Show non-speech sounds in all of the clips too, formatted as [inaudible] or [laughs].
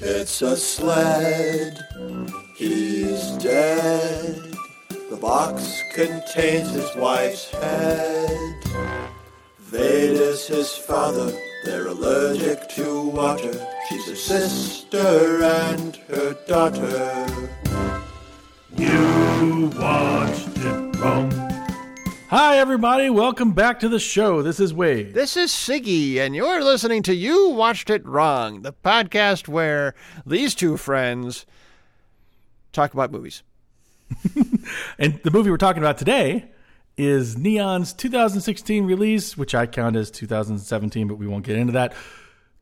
It's a sled. He's dead. The box contains his wife's head. Vader's his father. They're allergic to water. She's a sister and her daughter. You watched it wrong. Hi, everybody. Welcome back to the show. This is Wade. This is Siggy, and you're listening to You Watched It Wrong, the podcast where these two friends talk about movies. [laughs] And the movie we're talking about today is Neon's 2016 release, which I count as 2017, but we won't get into that.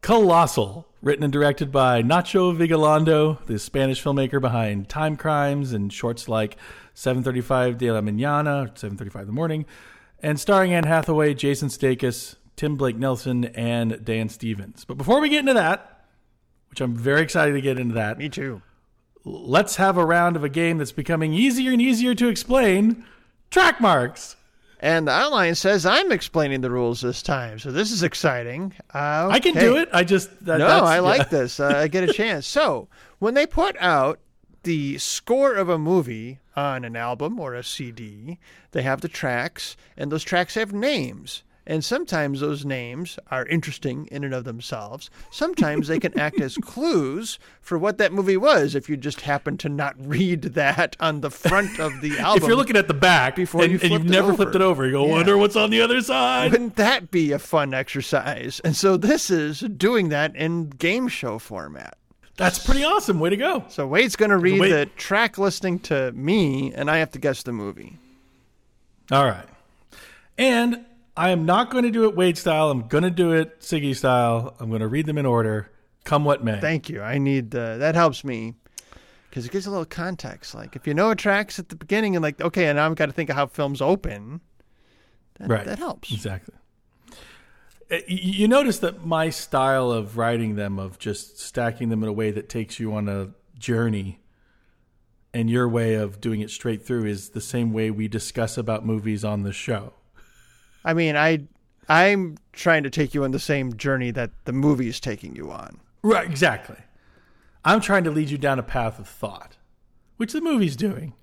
Colossal, written and directed by Nacho Vigalondo, the Spanish filmmaker behind Timecrimes and shorts like 7:35 de la mañana, 7:35 in the morning, and starring Anne Hathaway, Jason Sudeikis, Tim Blake Nelson, and Dan Stevens. But before we get into that, which I'm very excited to get into that, Me too. let's have a round of a game that's becoming easier and easier to explain track marks. And the outline says I'm explaining the rules this time, so this is exciting. Uh, I can do it. I just that, No, I like yeah. this. Uh, I get a [laughs] chance. So, when they put out the score of a movie on an album or a CD, they have the tracks, and those tracks have names. And sometimes those names are interesting in and of themselves. Sometimes they can act as clues for what that movie was if you just happen to not read that on the front of the [laughs] album. If you're looking at the back Before and, you and you've never over. flipped it over, you go, Yeah. wonder what's on the other side. Wouldn't that be a fun exercise? And so this is doing that in game show format. That's pretty awesome. Way to go. So Wade's going to read Wait- the track listing to me, and I have to guess the movie. All right. And I am not going to do it Wade style. I'm going to do it Siggy style. I'm going to read them in order, come what may. Thank you. I need uh, that helps me because it gives a little context. Like if you know a track's at the beginning, and like okay, and now I've got to think of how films open. That, right. That helps. Exactly. Uh, You notice that my style of writing them, of just stacking them in a way that takes you on a journey, and your way of doing it straight through is the same way we discuss about movies on the show. I mean, I I'm trying to take you on the same journey that the movie is taking you on. Right, exactly. I'm trying to lead you down a path of thought, which the movie's doing,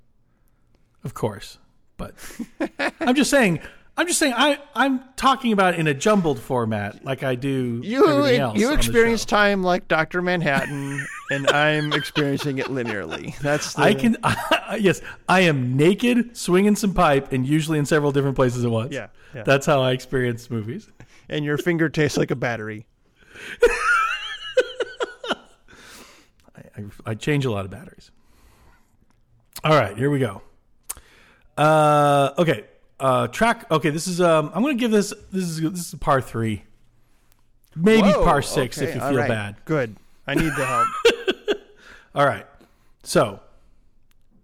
of course. But [laughs] I'm just saying, I'm just saying, I I'm talking about in a jumbled format, like I do You everything else. you experience time like Doctor Manhattan, and I'm experiencing it linearly. That's the, I can, [laughs] I, yes, I am naked, swinging some pipe, and usually in several different places at once. Yeah, yeah. that's how I experience movies. and your finger tastes like a battery. [laughs] I, I change a lot of batteries. All right, here we go. Uh, okay, uh, track. Okay, this is. Um, I'm going to give this. This is this is par three, maybe Whoa, par six okay, if you feel right, bad. Good. I need the help. [laughs] [laughs] All right, so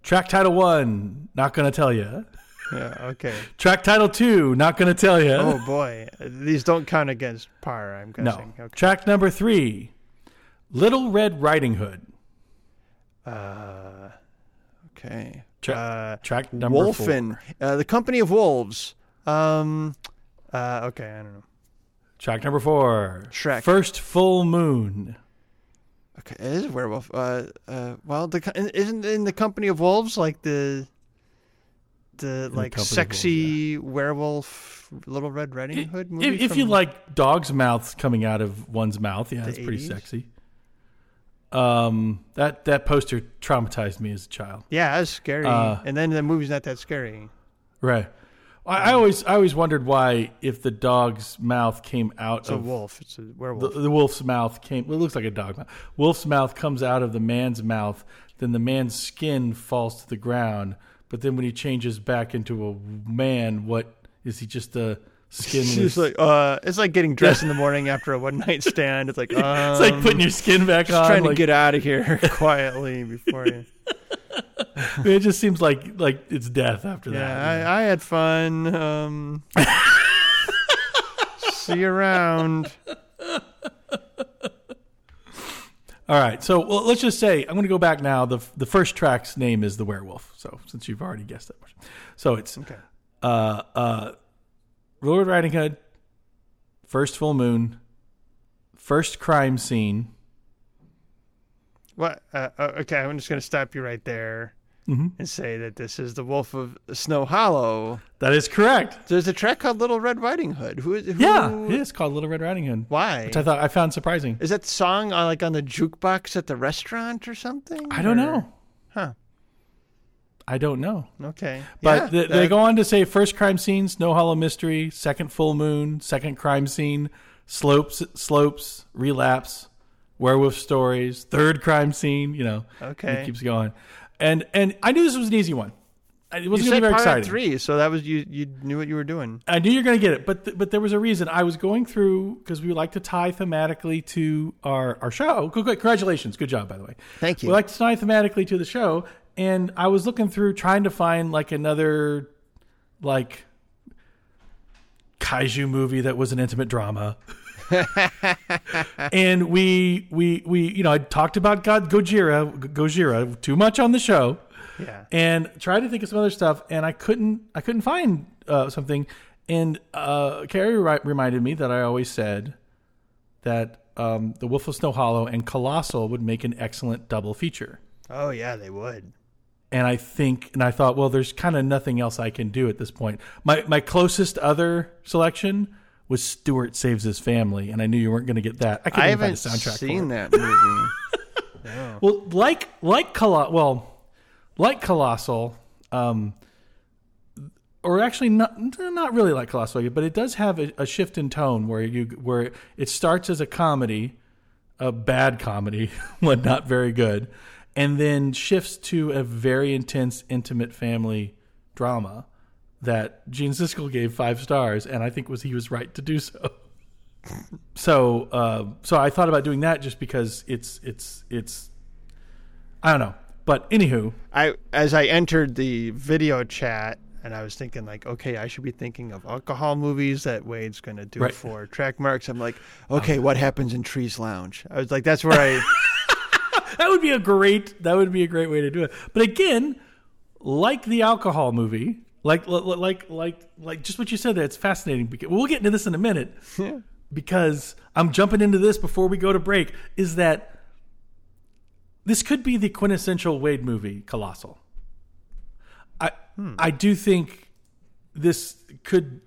track title one. Not going to tell you. yeah. Okay. [laughs] Track title two. Not going to tell you. Oh boy, these don't count against par. I'm no. guessing. Okay. Track number three. Little Red Riding Hood. Uh, okay. Tra- uh, track number four. Wolfen, uh, the Company of Wolves. Um. Uh. Okay. I don't know. Track number four. Shrek. First full moon. Okay, it is a werewolf. Uh. Uh. Well, the isn't in the Company of Wolves like the the like Company of sexy werewolf Little Red Riding Hood movie. If, if you like dogs' mouths coming out of one's mouth, yeah, it's pretty sexy. Um, that that poster traumatized me as a child. Yeah, that's scary. Uh, and then the movie's not that scary. Right. I, I always I always wondered why if the dog's mouth came out It's a of wolf. It's a the, werewolf. the wolf's mouth came. Well, it looks like a dog mouth. Wolf's mouth comes out of the man's mouth. Then the man's skin falls to the ground. But then when he changes back into a man, what is he? Just a skinless? It's like uh, it's like getting dressed in the morning after a one night stand. It's like um, [laughs] it's like putting your skin back just on. trying to like- get out of here [laughs] quietly before you. [laughs] it just seems like like it's death after that. Yeah, I, I had fun. Um, see you around. All right, so well, let's just say I'm going to go back now. the The first track's name is the werewolf. So since you've already guessed that much, so it's Okay. uh uh, Lord Riding Hood, First Full Moon, first crime scene. What? Uh, uh, okay, I'm just going to stop you right there Mm-hmm. and say that this is the Wolf of Snow Hollow. That is correct. There's a track called Little Red Riding Hood. Who is? who Yeah, it is called Little Red Riding Hood, Why? which I thought I found surprising. Is that song uh, like on the jukebox at the restaurant or something? I don't Or- know. Huh. I don't know. Okay. But Yeah, th- they go on to say first crime scenes, no Hollow mystery, second full moon, second crime scene, slopes, slopes, relapse, werewolf stories, third crime scene. You know, Okay. it keeps going, and and I knew this was an easy one. It wasn't going to be very part exciting. three, so that was you. You knew what you were doing. I knew you were going to get it, but th- but there was a reason. I was going through because we like to tie thematically to our our show. Congratulations, good job by the way. Thank you. We like to tie thematically to the show, and I was looking through trying to find like another like kaiju movie that was an intimate drama. [laughs] and we we we you know I talked about God Gojira Gojira too much on the show Yeah. and tried to think of some other stuff, and I couldn't. I couldn't find uh, something. And uh, Carrie ri- reminded me that I always said that um, the Wolf of Snow Hollow and Colossal would make an excellent double feature. Oh yeah, they would. And I think, and I thought, well, there's kind of nothing else I can do at this point. My my closest other selection was Stuart Saves His Family, and I knew you weren't going to get that. I, couldn't I haven't a soundtrack seen that movie. [laughs] Well, like like Colo- well, like Colossal, um, or actually not not really like Colossal, but it does have a, a shift in tone where you where it starts as a comedy, a bad comedy, [laughs] one not very good, and then shifts to a very intense, intimate family drama that Gene Siskel gave five stars, and I think was he was right to do so. [laughs] So, uh, so I thought about doing that just because it's it's it's I don't know. But anywho, I as I entered the video chat and I was thinking like, okay, I should be thinking of alcohol movies that Wade's going to do Right. for track marks. I'm like, okay, what happens in Trees Lounge? I was like, that's where I. [laughs] that would be a great that would be a great way to do it. But again, like the alcohol movie, like like like like just what you said there, it's fascinating. Because we'll get into this in a minute. yeah. Because I'm jumping into this before we go to break. Is that this could be the quintessential Wade movie, Colossal. I I do think this could.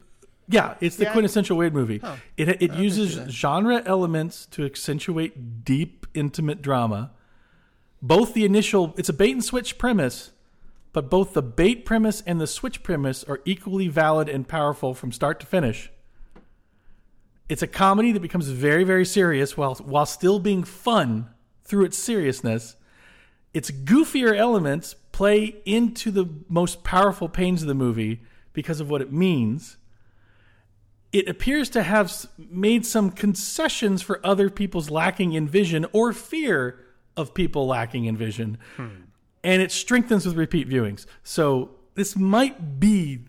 Yeah, it's the Yeah. quintessential Wade movie. It it uses genre elements to accentuate deep, intimate drama. Both the initial, it's a bait and switch premise, but both the bait premise and the switch premise are equally valid and powerful from start to finish. It's a comedy that becomes very, very serious while while still being fun through its seriousness. Its goofier elements play into the most powerful pains of the movie because of what it means. It appears to have made some concessions for other people's lacking in vision or fear of people lacking in vision. Hmm. And it strengthens with repeat viewings. So this might be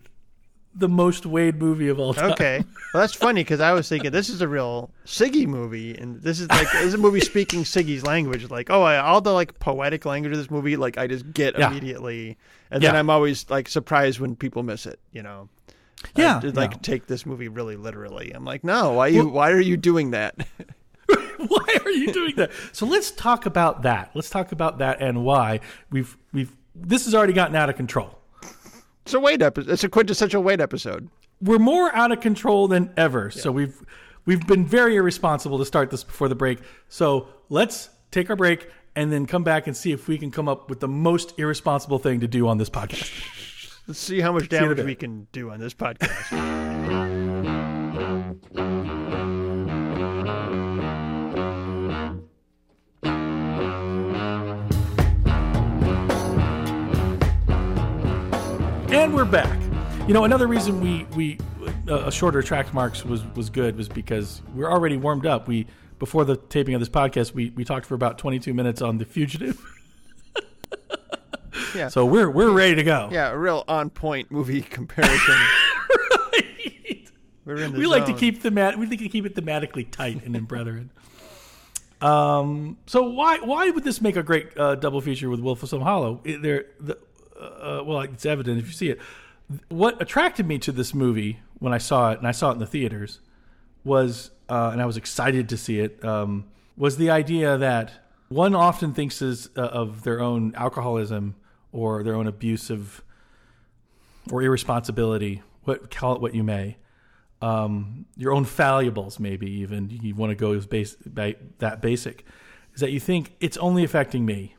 the most Wade movie of all time. Okay, well that's funny because I was thinking this is a real Siggy movie, and this is like this is a movie speaking Siggy's language. Like, oh, I, all the like poetic language of this movie, like I just get Yeah. immediately, and then I'm always like surprised when people miss it. You know, Yeah, I, like yeah. take this movie really literally. I'm like, no, why you? why are you doing that? [laughs] [laughs] why are you doing that? So let's talk about that. Let's talk about that and why we've we've this has already gotten out of control. it's a Wade episode. It's a quintessential Wade episode. We're more out of control than ever. So we've we've been very irresponsible to start this before the break. So let's take our break and then come back and see if we can come up with the most irresponsible thing to do on this podcast. Let's see how much you in a damage we can do on this podcast. [laughs] And we're back. You know, another reason we we uh, a shorter track marks was was good was because we're already warmed up. We before the taping of this podcast, we we talked for about 22 minutes on The Fugitive. [laughs] Yeah. So we're we're ready to go. yeah, a real on point movie comparison. [laughs] We're in we like to zone. keep themat we like to keep it thematically tight and in brethren. Um. So why why would this make a great uh, double feature with Wolf of Snow Hollow? There, the, uh, well, it's evident if you see it. What attracted me to this movie when I saw it, and I saw it in the theaters, was, uh, and I was excited to see it, um, was the idea that one often thinks is, uh, of their own alcoholism or their own abusive or irresponsibility, what call it what you may, um, your own fallibles maybe even you want to go as base, ba- that basic, is that you think it's only affecting me.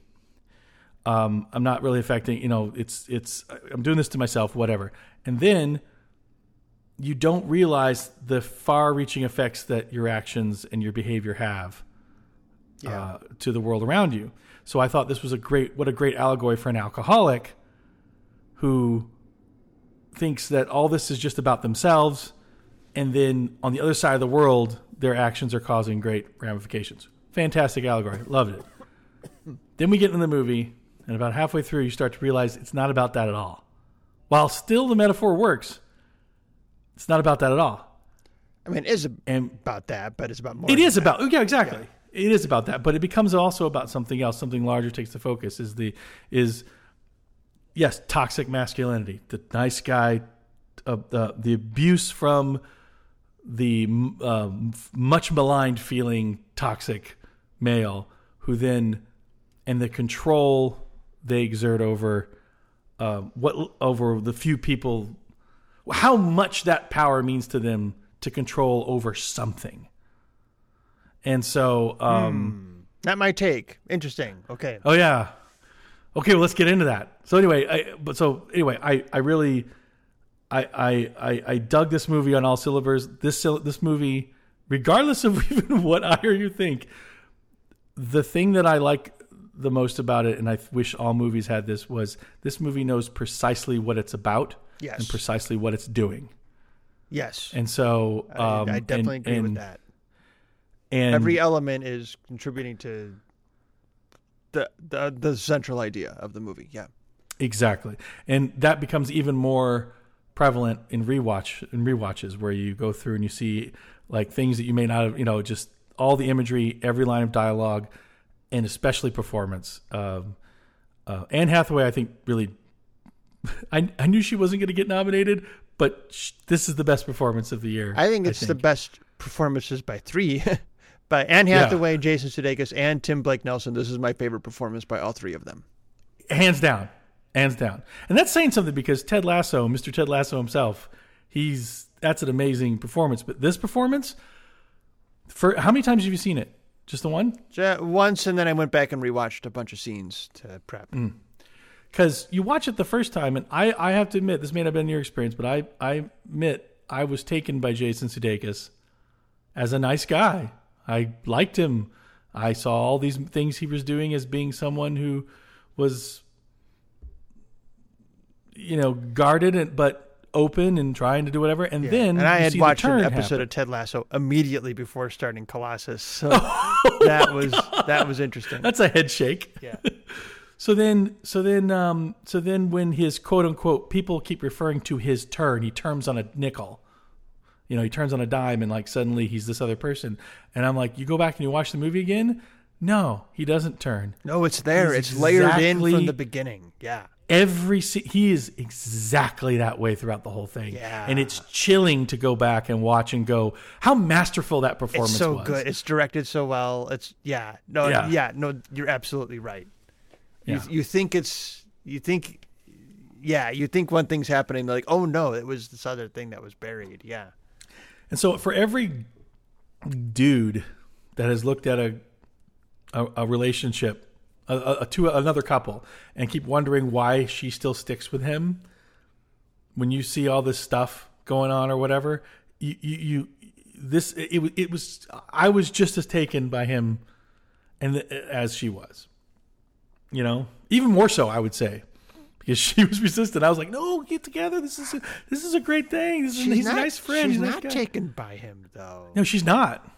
Um, I'm not really affecting, you know, it's it's I'm doing this to myself, whatever, and then you don't realize the far-reaching effects that your actions and your behavior have uh, to the world around you. So I thought this was a great, what a great allegory for an alcoholic who thinks that all this is just about themselves, and then on the other side of the world, their actions are causing great ramifications. Fantastic allegory, loved it. then we get in the movie, and about halfway through, you start to realize it's not about that at all. While still the metaphor works, it's not about that at all. I mean, it is And about that, but it's about more. it is that. about yeah, exactly. It is about that, but it becomes also about something else. Something larger takes the focus. Is the is yes, toxic masculinity. The nice guy, uh, the the abuse from the um, much maligned feeling toxic male, who then and the control they exert over uh, what over the few people, how much that power means to them to control over something. And so, um, Not my take. Interesting. Okay. oh yeah, okay, well let's get into that. So anyway, I, but so anyway, I I really, I I I, I dug this movie on all cylinders. This this movie, regardless of [laughs] even what I or you think, the thing that I like the most about it, and I wish all movies had this, was this movie knows precisely what it's about Yes. and precisely what it's doing. Yes. And so, I, um, I definitely and- agree with that. And Every element is contributing to the, the the central idea of the movie. Yeah. Exactly, and that becomes even more prevalent in rewatch in rewatches where you go through and you see like things that you may not have, you know, just all the imagery, every line of dialogue, and especially performance. Um, uh, Anne Hathaway, I think, really. [laughs] I I knew she wasn't going to get nominated, but sh- this is the best performance of the year. I think it's the best performances by three. [laughs] by Anne Yeah. Hathaway, Jason Sudeikis, and Tim Blake Nelson. This is my favorite performance by all three of them. hands down, hands down. And that's saying something because Ted Lasso, Mr. Ted Lasso himself, he's that's an amazing performance. But this performance, for how many times have you seen it? Just the one? Once, and then I went back and rewatched a bunch of scenes to prep. Mm. Because you watch it the first time, and I, I have to admit, this may not have been your experience, but I, I admit I was taken by Jason Sudeikis as a nice guy. I liked him. I saw all these things he was doing as being someone who was, you know, guarded and but open and trying to do whatever. And then and I had watched an episode happen. of Ted Lasso immediately before starting Colossus, so [laughs] Oh [laughs] that was that was interesting. That's a head shake. Yeah. [laughs] So then, so then, um, so then, when his quote unquote people keep referring to his turn, he turns on a nickel. You know, he turns on a dime, and like suddenly he's this other person. And I'm like, you go back and you watch the movie again. No, he doesn't turn. No, it's there. He's it's layered in from the beginning. Yeah. Every se- he is exactly that way throughout the whole thing. Yeah. and it's chilling to go back and watch and go how masterful that performance It's so was. good. It's directed so well. It's yeah. No, Yeah. yeah. no, you're absolutely right. Yeah. You you think it's you think yeah, you think one thing's happening like, "Oh no, it was this other thing that was buried." Yeah. And so for every dude that has looked at a a, a relationship a, a, a- to another couple and keep wondering why she still sticks with him. When you see all this stuff going on or whatever you you, you this it, it, was I was just as taken by him and as she was you know even more so I would say because [laughs] she was resistant. I was like no get together. This is a, this is a great thing. This is, he's a nice friend She's he's a nice not taken by him though. No, she's not.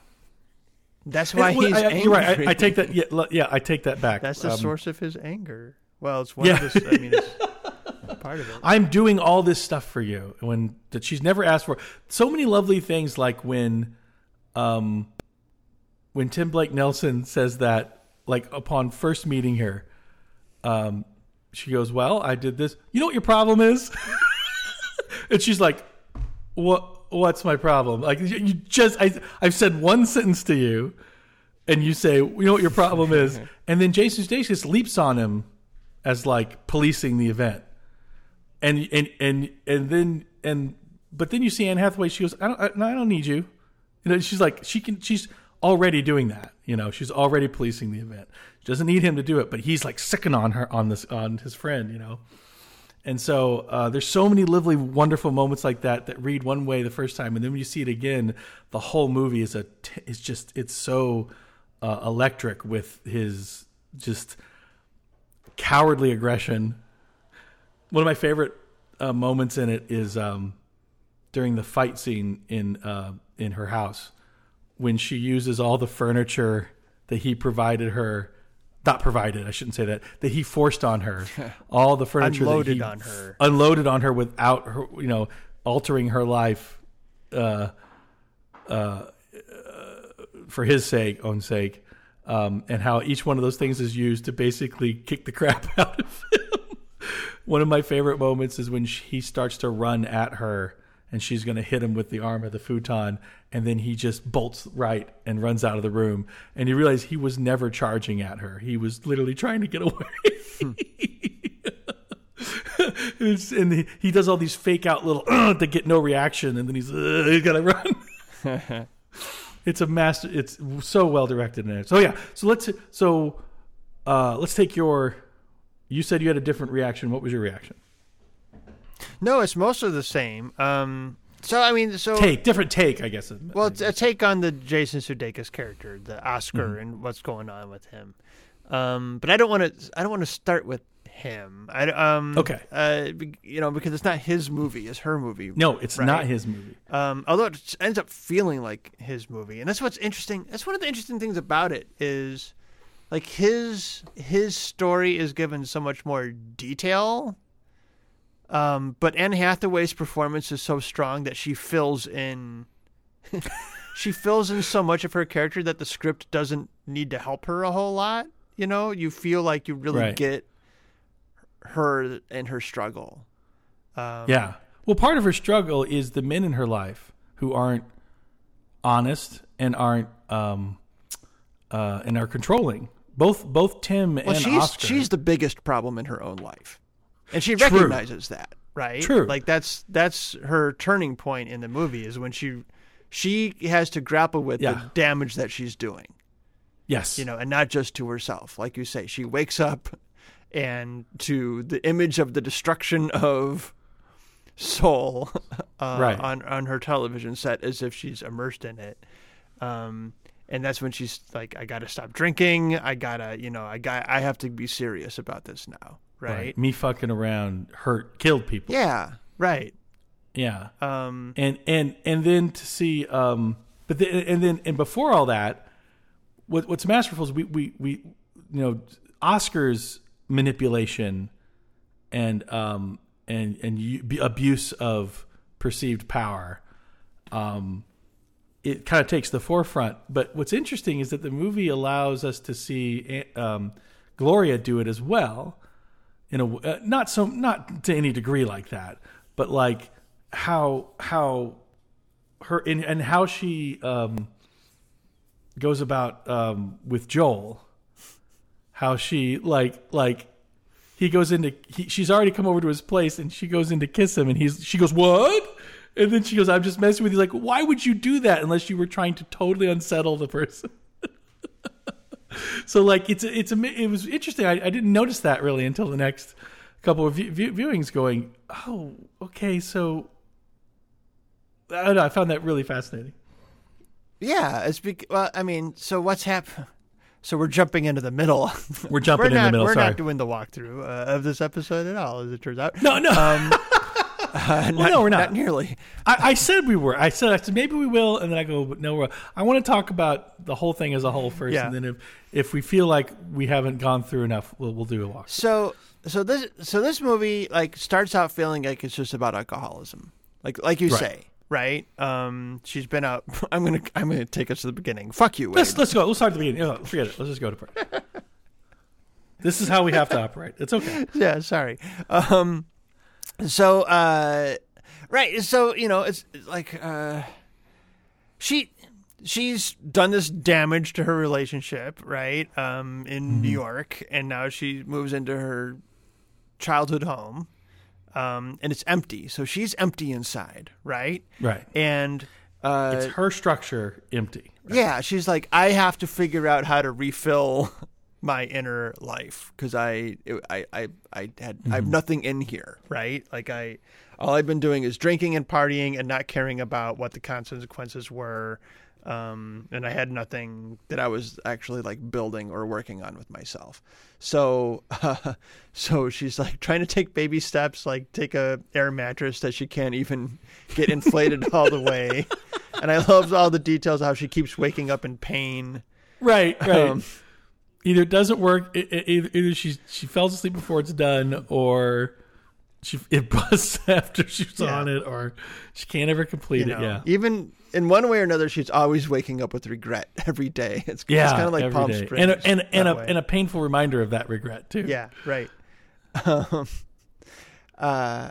That's why he's I- angry. you're right. I, I take that. Yeah, yeah, I take that back. That's the Um, source of his anger. Well, it's one Yeah. of his. I mean, it's [laughs] part of it. I'm doing all this stuff for you when that she's never asked for. So many lovely things, like when, um, when Tim Blake Nelson says that, like upon first meeting her, um, she goes, "Well, I did this. You know what your problem is?" [laughs] and she's like, "What? What's my problem? Like you just I I've said one sentence to you, and you say you know what your problem is, [laughs] and then Jason Sudeikis leaps on him as like policing the event, and and and and then and but then you see Anne Hathaway. She goes, I don't I, no, I don't need you. You know, she's like she can she's already doing that. You know, she's already policing the event. She doesn't need him to do it, but he's like sicking on her on this on his friend. You know. And so uh, there's so many lovely, wonderful moments like that that read one way the first time, and then when you see it again, the whole movie is a t- it's just it's so uh, electric with his just cowardly aggression. One of my favorite uh, moments in it is um, during the fight scene in uh, in her house when she uses all the furniture that he provided her not provided i shouldn't say that that he forced on her [laughs] all the furniture Unloaded on her. unloaded on her without her you know altering her life uh uh for his sake own sake um and how each one of those things is used to basically kick the [laughs] crap out of him one of my favorite moments is when she, he starts to run at her and she's going to hit him with the arm of the futon and then he just bolts right and runs out of the room. And you realize he was never charging at her. He was literally trying to get away. [laughs] It's- and he, he does all these fake out little uh, to get no reaction and then he's uh, he's got to run. [laughs] It's a master it's so well directed in it. So yeah. So let's so uh let's take your you said you had a different reaction. What was your reaction No, it's mostly the same. Um, so I mean, so take different take i guess well, it's a take on the Jason Sudeikis character, the Oscar, Mm-hmm. and what's going on with him. Um, but I don't want to. I don't want to start with him. I um Okay. Uh, you know, because it's not his movie; it's her movie. no it's Right. not his movie Um, although it ends up feeling like his movie, and that's what's interesting. That's one of the interesting things about it is, like his his story is given so much more detail. Um, but Anne Hathaway's performance is so strong that she fills in. [laughs] she fills in so much of her character that the script doesn't need to help her a whole lot. You know, you feel like you really Right. get her and her struggle. Um, yeah well part of her struggle is the men in her life who aren't honest and aren't um uh and are controlling both both tim Well, and she's oscar she's the biggest problem in her own life, and she True. recognizes that, right? True. Like that's that's her turning point in the movie is when she she has to grapple with Yeah. the damage that she's doing, yes you know, and not just to herself. Like you say, she wakes up and to the image of the destruction of Seoul [laughs] uh, Right. on on her television set as if she's immersed in it. Um, and that's when she's like, I gotta stop drinking. I gotta, you know, I got, I have to be serious about this now, right? me fucking around hurt killed people. Yeah, right. yeah. Um, and and and then to see um but then and then and before all that what what's masterful is we we we you know oscar's manipulation and um and and u- abuse of perceived power um it kind of takes the forefront. But what's interesting is that the movie allows us to see um gloria do it as well in a uh, not so not to any degree like that, but like how how her in, and how she um, goes about um, with Joel, how she like like he goes into he, she's already come over to his place and she goes in to kiss him and he's she goes what and then she goes I'm just messing with you like why would you do that unless you were trying to totally unsettle the person. So like it's it's a it was interesting. I, I didn't notice that really until the next couple of view, view, viewings. Going, oh, okay, so I don't know. I found that really fascinating. yeah, it's bec- well, I mean, so what's happened? So we're jumping into the middle. We're jumping we're in not, the middle. We're Sorry. not doing the walkthrough uh, of this episode at all, as it turns out. no, no, Um, [laughs] uh, [laughs] Well, no, we're not. Not nearly. I, I said we were. I said I said maybe we will, and then I go, no, we're. I want to talk about the whole thing as a whole first, Yeah. and then if if we feel like we haven't gone through enough, we'll we'll do a walk. So so this so this movie like starts out feeling like it's just about alcoholism. Like like you Right. say, right? Um she's been out [laughs] I'm going to I'm going to take us to the beginning. Fuck you. Wade. Let's let's go. Let's start at the beginning. Oh, forget it. Let's just go to part. [laughs] this is how we have to operate. It's okay. yeah, sorry. Um so uh Right. So you know, it's it's like uh, she she's done this damage to her relationship, right? Um, in New York, and now she moves into her childhood home, um, and it's empty. So she's empty inside, right? Right. And uh, It's her structure empty. yeah, she's like, I have to figure out how to refill my inner life because I, I, I, I had, I have nothing in here, right? Like I, all I've been doing is drinking and partying and not caring about what the consequences were. Um, and I had nothing that I was actually like building or working on with myself. So, uh, [laughs] so she's like trying to take baby steps, like take a air mattress that she can't even get inflated [laughs] all the way. And I love all the details of how she keeps waking up in pain. Right, right. Um, either it doesn't work, i- i- either, either she she falls asleep before it's done, or she it [laughs] busts after she's Yeah. on it, or she can't ever complete You it. know, Yeah, even in one way or another, she's always waking up with regret [laughs] every day. It's, yeah, it's kind of like Palm day. Springs. and a, and and a, way. and a painful reminder of that regret too. Yeah, right. [laughs] Um, uh,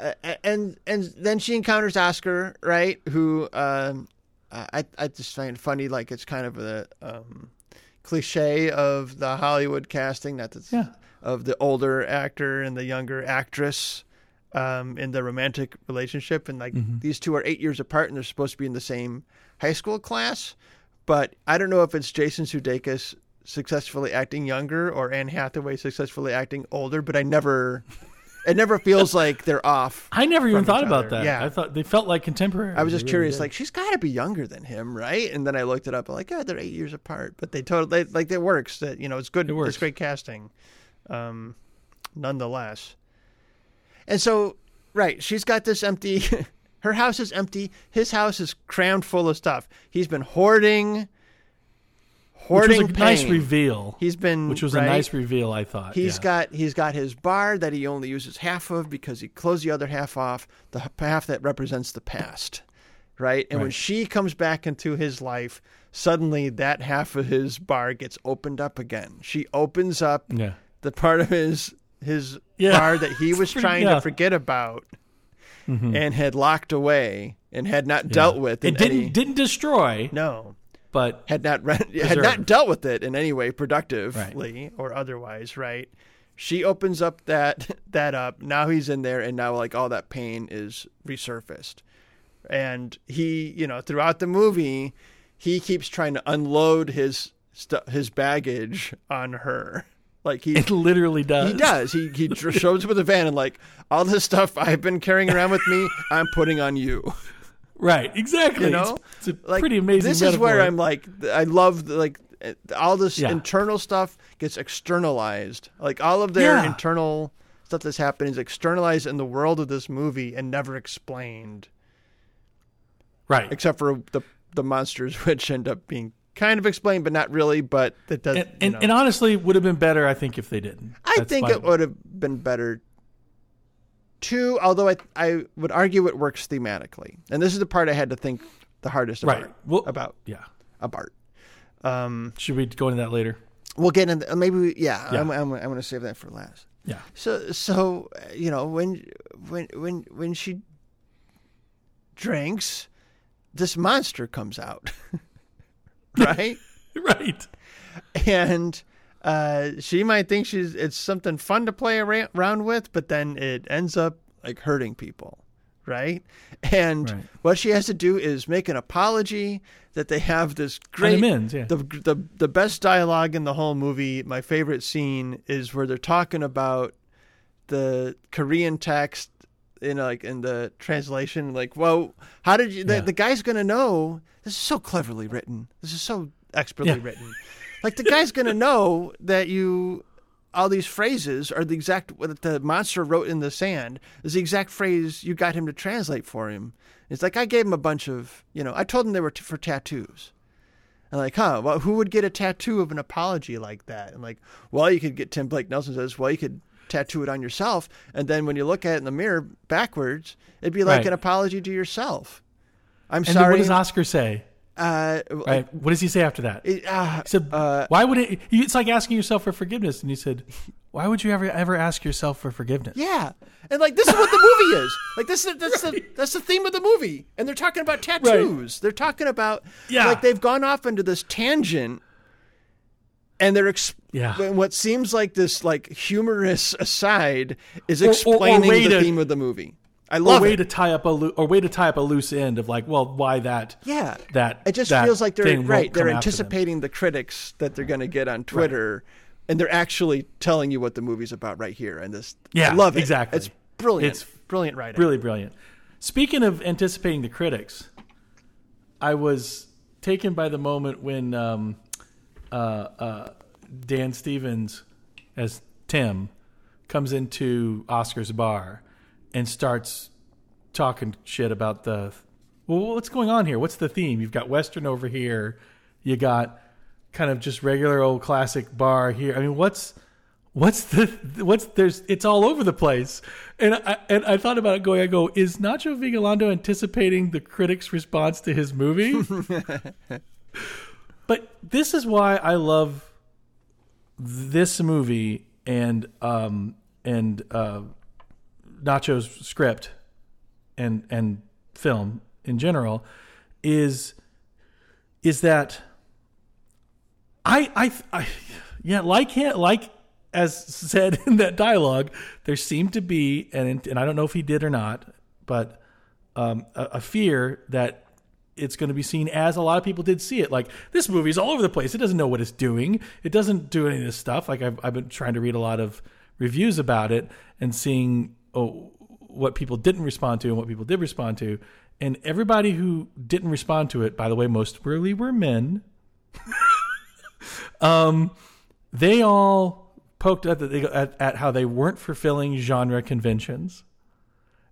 uh, and and then she encounters Oscar, right? Who um, I I just find funny, like it's kind of a um, cliche of the Hollywood casting, that it's Yeah. of the older actor and the younger actress um, in the romantic relationship, and like Mm-hmm. these two are eight years apart, and they're supposed to be in the same high school class. But I don't know if it's Jason Sudeikis successfully acting younger or Anne Hathaway successfully acting older, but I never, it never [laughs] feels like they're off. I never even thought about other. that. Yeah. I thought they felt like contemporary. I was just curious, like she's got to be younger than him, right? And then I looked it up, like, yeah, they're eight years apart, but they totally like it works. That you know, it's good. It works. It's great casting, um, nonetheless. And so, right, she's got this empty. [laughs] her house is empty. His house is crammed full of stuff. He's been hoarding, which hoarding. was a nice reveal. He's been which was right? a nice reveal. I thought He's yeah. got he's got his bar that he only uses half of because he closed the other half off, the half that represents the past, right? And when she comes back into his life, suddenly that half of his bar gets opened up again. She opens up yeah. the part of his his Yeah. bar that he [laughs] was trying to forget about Mhm. and had locked away and had not dealt with It didn't any didn't destroy, no but had not re- [laughs] had not dealt with it in any way productively or otherwise, right? She opens up that [laughs] that up. Now he's in there, and now like all that pain is resurfaced, and he, you know, throughout the movie, he keeps trying to unload his stu- his baggage on her, like he. [laughs] it literally does. He does. He he shows up with a van and like all this stuff I've been carrying around with me, I'm putting on you. Right. Exactly. You know? it's, it's a like pretty amazing. This is where. I'm like, I love like uh, all this Yeah. internal stuff gets externalized. Like all of their Yeah. internal stuff that's happening is externalized in the world of this movie and never explained, right. except for the the monsters, [laughs] which end up being kind of explained, but not really. But that does. and, you and, know. and honestly, would have been better, I think, if they didn't. I That's think it would have been better too. Although I I would argue it works thematically, and this is the part I had to think the hardest about. Right. Well, about Yeah. about. Um, Should we go into that later? we'll get into maybe we, yeah. Yeah. I'm, I'm I'm going to save that for last. Yeah. So so uh, you know when when when when she drinks, this monster comes out, [laughs] right? [laughs] Right. and uh, she might think she's it's something fun to play around with, but then it ends up like hurting people, right? And Right. what she has to do is make an apology that they have this great yeah. the, the the best dialogue in the whole movie. My favorite scene is where they're talking about the Korean text in like in the translation. Like, well, how did you? The, Yeah. the guy's gonna know. This is so cleverly written. This is so expertly Yeah. written. Like the guy's gonna know that you. All these phrases are the exact what the monster wrote in the sand is the exact phrase you got him to translate for him. It's like I gave him a bunch of, you know, I told him they were t- for tattoos. And like, huh? Well, who would get a tattoo of an apology like that? And like, well, you could get Tim Blake Nelson says, well, you could tattoo it on yourself, and then when you look at it in the mirror backwards, it'd be like Right. an apology to yourself. I'm And sorry. what does Oscar say? Uh, Right. What does he say after that? it- ah, He said, uh, "Why would it?" It's like asking yourself for forgiveness, and he said, Why would you ever ever ask yourself for forgiveness? Yeah, and like this is what the movie [laughs] is. Like this is that's the that's the theme of the movie. And they're talking about tattoos. They're talking about Yeah. like they've gone off into this tangent, and they're ex- Yeah. what seems like this like humorous aside is or- or explaining the theme of the movie. I love way it. to tie up a loo- or way to tie up a loose end of like, well, why that? yeah, that it just that feels like they're right. They're come after them. anticipating the critics that they're going to get on Twitter, and they're actually telling you what the movie's about right here. And this, Yeah, I love it. exactly. It's brilliant. It's brilliant writing. Really brilliant. Speaking of anticipating the critics, I was taken by the moment when um, uh, uh, Dan Stevens, as Tim, comes into Oscar's bar and starts talking shit about the. Well, what's going on here? What's the theme? You've got Western over here. You got kind of just regular old classic bar here. I mean, what's what's the what's there's it's all over the place and i and i thought about it going i go is nacho vigalondo anticipating the critics response to his movie [laughs] but this is why i love this movie and um and uh nacho's script and and film in general is is that I, I, I, yeah, like like as said [laughs] in that dialogue, there seemed to be, and and I don't know if he did or not, but um, a, a fear that it's going to be seen as a lot of people did see it. Like this movie's all over the place. It doesn't know what it's doing. It doesn't do any of this stuff. Like I've I've been trying to read a lot of reviews about it and seeing oh, what people didn't respond to and what people did respond to. And everybody who didn't respond to it, by the way, most really were men. [laughs] um, they all poked at, the, at at how they weren't fulfilling genre conventions.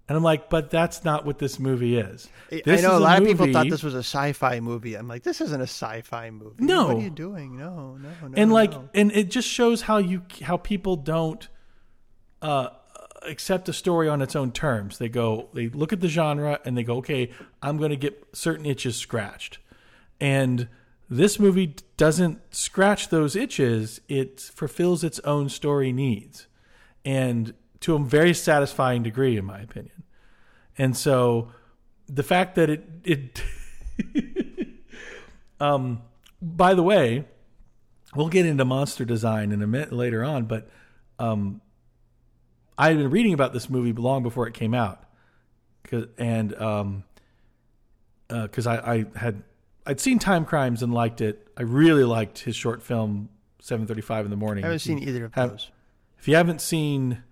And I'm like, but that's not what this movie is. I know is a lot of people thought this was a sci-fi movie. I'm like, this isn't a sci-fi movie. No. what are you doing? No, no, no. and like no. and it just shows how you how people don't uh accept a story on its own terms. They go they look at the genre and they go okay i'm going to get certain itches scratched. And this movie doesn't scratch those itches it fulfills its own story needs. And to a very satisfying degree in my opinion. And so the fact that it it [laughs] um by the way we'll get into monster design in a minute later on, but um, I had been reading about this movie long before it came out, 'Cause- and um, because I, I had I'd seen Timecrimes and liked it. I really liked his short film Seven Thirty Five in the Morning. I haven't If seen either of have- those. If you haven't seen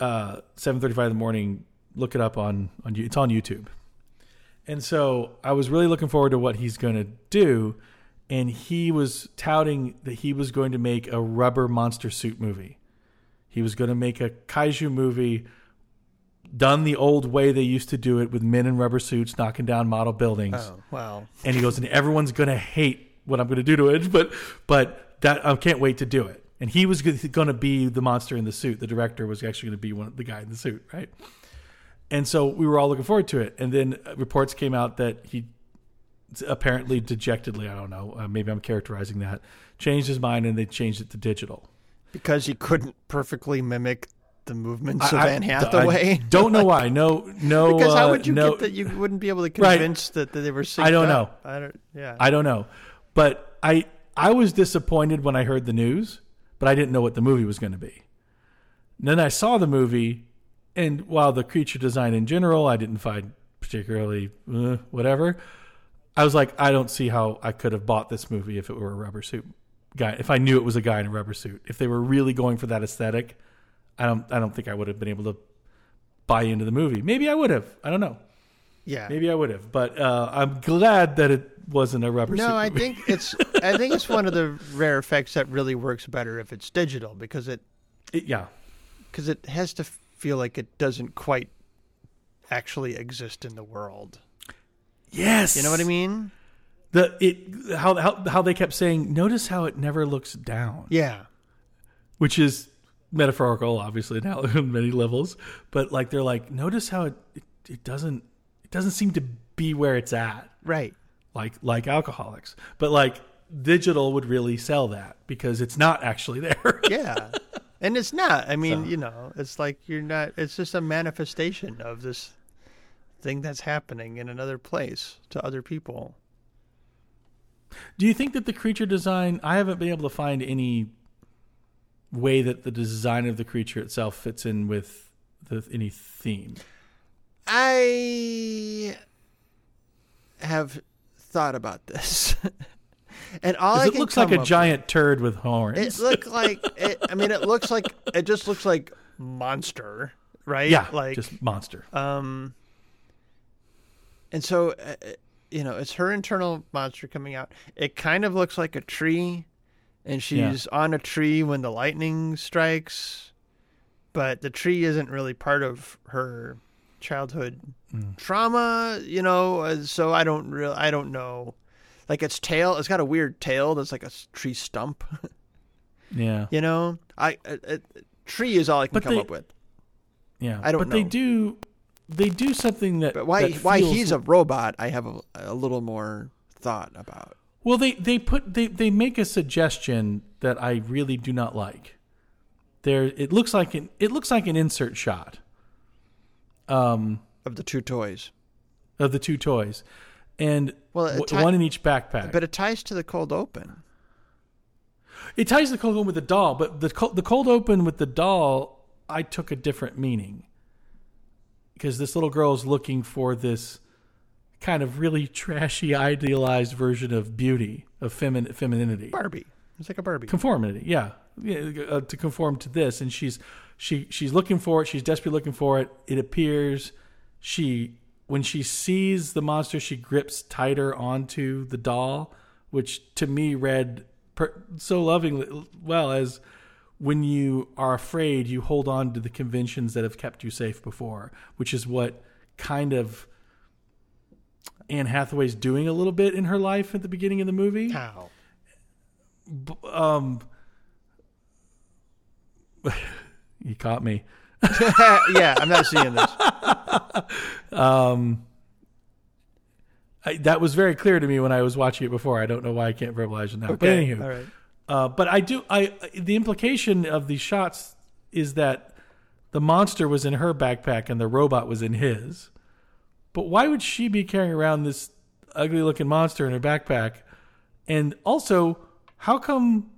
uh, Seven Thirty Five in the Morning, look it up on on it's on YouTube. And so I was really looking forward to what he's going to do, and he was touting that he was going to make a rubber monster suit movie. He was going to make a kaiju movie done the old way they used to do it with men in rubber suits knocking down model buildings Oh, well, and he goes, and everyone's going to hate what I'm going to do to it, [laughs] but but that I can't wait to do it. And he was going to be the monster in the suit. The director was actually going to be one the guy in the suit, right? And so we were all looking forward to it. And then uh, reports came out that he apparently dejectedly, I don't know, uh, maybe I'm characterizing that, changed his mind and they changed it to digital. Because he couldn't perfectly mimic the movements of I- Anne I- Hathaway. I don't know why. No, no. [laughs] because how uh, would you no, get that? You wouldn't be able to Right. convince that, that they were. I don't up. know. I don't. Yeah. I don't know, but I I was disappointed when I heard the news, but I didn't know what the movie was going to be. And then I saw the movie, and while the creature design in general I didn't find particularly uh, whatever, I was like, I don't see how I could have bought this movie if it were a rubber suit guy. If I knew it was a guy in a rubber suit, if they were really going for that aesthetic, I don't I don't think I would have been able to buy into the movie. Maybe I would have. I don't know. yeah. Maybe I would have, but uh, I'm glad that it wasn't a rubber suit. No, I think it's. I think it's one of the rare effects that really works better if it's digital because it It- yeah. because it has to feel like it doesn't quite actually exist in the world. Yes. You know what I mean? The it how how how they kept saying, notice how it never looks down, Yeah. which is metaphorical, obviously now [laughs] on many levels. But like they're like, notice how it, it it doesn't it doesn't seem to be where it's at, Right. like like alcoholics. But like digital would really sell that because it's not actually there. [laughs] yeah. And it's not. I mean, So- you know, it's like you're not. It's just a manifestation of this thing that's happening in another place to other people. Do you think that the creature design? I haven't been able to find any way that the design of the creature itself fits in with the, any theme. I have thought about this, [laughs] and all I it looks like a giant turd with horns. It looked like it, I mean, it looks like it just looks like monster, right? yeah, like just monster. um. And so, uh, you know, it's her internal monster coming out. It kind of looks like a tree, and she's on a tree when the lightning strikes, but the tree isn't really part of her childhood Mm. trauma. You know, uh, so I don't real I don't know. Like its tail, it's got a weird tail that's like a tree stump. [laughs] yeah, You know, I uh, uh, tree is all I can But come they- up with. yeah. I don't but they do. They do something that. But why that why he's a robot, I have a, a little more thought about. Well, they they put they they make a suggestion that I really do not like. There, it looks like an it looks like an insert shot. Um, Of the two toys, of the two toys, and Well, one in each backpack. but it ties to the cold open. it ties the cold open with the doll, but the the cold open with the doll, I took a different meaning because this little girl is looking for this kind of really trashy, idealized version of beauty, of femin- femininity. Barbie, it's like a Barbie. conformity yeah, yeah uh, to conform to this and she's she she's looking for it she's desperately looking for it it appears she when she sees the monster she grips tighter onto the doll which to me read per, so lovingly well as when you are afraid you hold on to the conventions that have kept you safe before which is what kind of Anne Hathaway's doing a little bit in her life at the beginning of the movie How? um [laughs] you caught me [laughs] yeah, I'm not seeing this. [laughs] I, that was very clear to me when I was watching it before. I don't know why I can't verbalize it now. But Okay, anywho, all right. Uh, but I do. I the implication of these shots is that the monster was in her backpack and the robot was in his. But why would she be carrying around this ugly looking monster in her backpack? And also, how come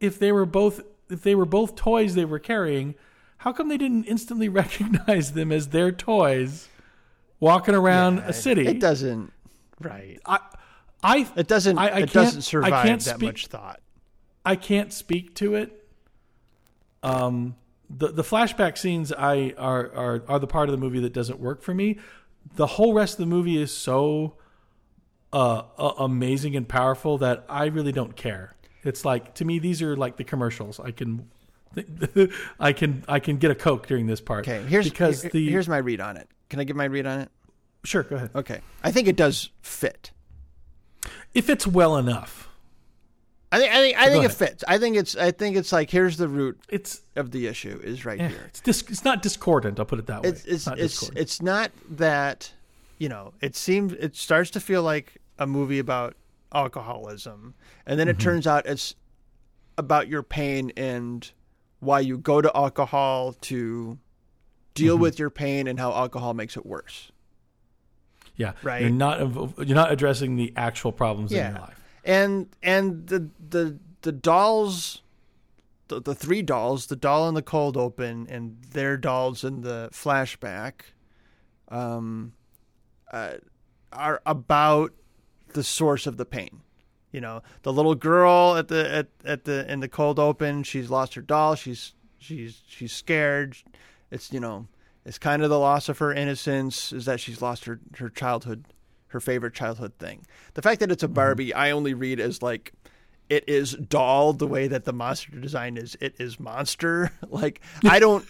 if they were both if they were both toys they were carrying, how come they didn't instantly [laughs] recognize them as their toys walking around a city? It doesn't. Right. I, I, It doesn't. I- I it doesn't I survive can't that speak- much thought. I can't speak to it. Um, the the flashback scenes I are are are the part of the movie that doesn't work for me. The whole rest of the movie is so uh, uh, amazing and powerful that I really don't care. It's like to me these are like the commercials. I can [laughs] I can I can get a coke during this part. Okay. Here's because here- the here's my read on it. Can I give my read on it? sure go ahead. Okay. I think it does fit. If it's well enough, I think. I think. I think it fits. I think it's. I think it's like here's the root it's of the issue is right eh, here. it's dis- it's not discordant. I'll put it that way. it's it's not it's, discordant. it's not that you know it seems it starts to feel like a movie about alcoholism and then it Mm-hmm. turns out it's about your pain and why you go to alcohol to deal Mm-hmm. with your pain and how alcohol makes it worse Yeah, Right. You're not you're not addressing the actual problems in your life. and and the the the dolls the, the three dolls the doll in the cold open and their dolls in the flashback um uh, are about the source of the pain. You know the little girl at the at, at the in the cold open she's lost her doll. She's she's she's scared. It's you know it's kind of the loss of her innocence is that she's lost her her childhood her favorite childhood thing. The fact that it's a barbie i only read as like it is doll the way that the monster design is it is monster. [laughs] Like i don't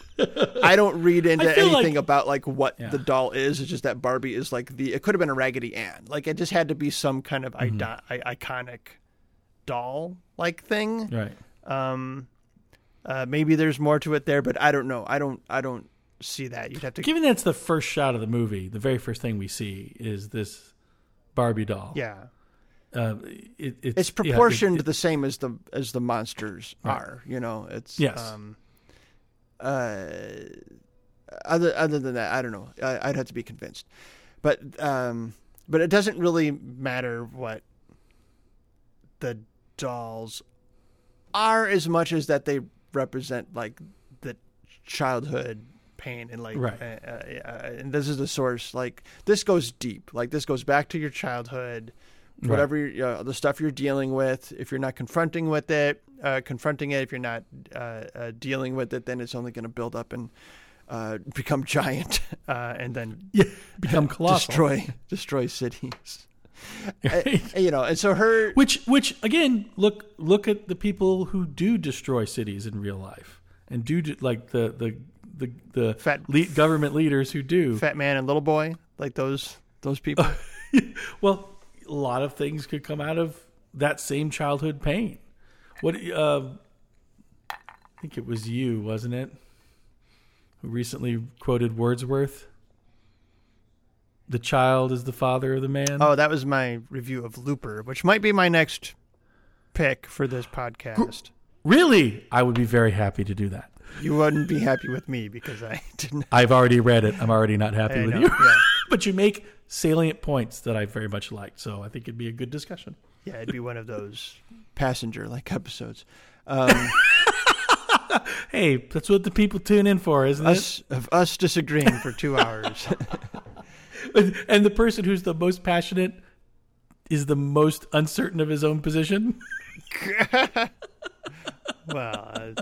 i don't read [laughs] into anything like- about like what Yeah. the doll is. It's just that barbie is like the it could have been a raggedy ann. Like it just had to be some kind of Mm-hmm. I- iconic doll like thing. Right. um uh, maybe there's more to it there but i don't know. I don't i don't see that you'd have to Given that's the first shot of the movie, the very first thing we see is this Barbie doll. yeah uh, it, it's it's yeah, it- proportioned it- the same as the as the monsters are. You know, it's Yes. Um, uh, other other than that, I don't know. I, I'd have to be convinced, but um, but it doesn't really matter what the dolls are as much as that they represent like the childhood pain and like Right. uh, uh, and this is the source like this goes deep like this goes back to your childhood Right. whatever you uh, the stuff you're dealing with if you're not confronting with it uh, confronting it if you're not uh, uh, dealing with it then it's only going to build up and uh, [laughs] become giant uh, and then [laughs] yeah, become [laughs] colossal. destroy destroy cities you know and so her Which, which again, look look at the people who do destroy cities in real life, and do do- like the the the the Fat- government leaders who do. fat man and little boy like those those people [laughs] well, a lot of things could come out of that same childhood pain. What uh, I think it was you, wasn't it? Who recently quoted Wordsworth? The child is the father of the man. Oh, that was my review of Looper, which might be my next pick for this podcast. really? I would be very happy to do that. You wouldn't be happy with me because I [laughs] didn't. I've already read it. I'm already not happy I with know, you. yeah. [laughs] but you make salient points that I very much liked, so I think it'd be a good discussion. Yeah, it'd be one of those [laughs] passenger like episodes. Um, Hey, that's what the people tune in for, isn't us of us disagreeing for two hours. And the person who's the most passionate is the most uncertain of his own position. well, uh,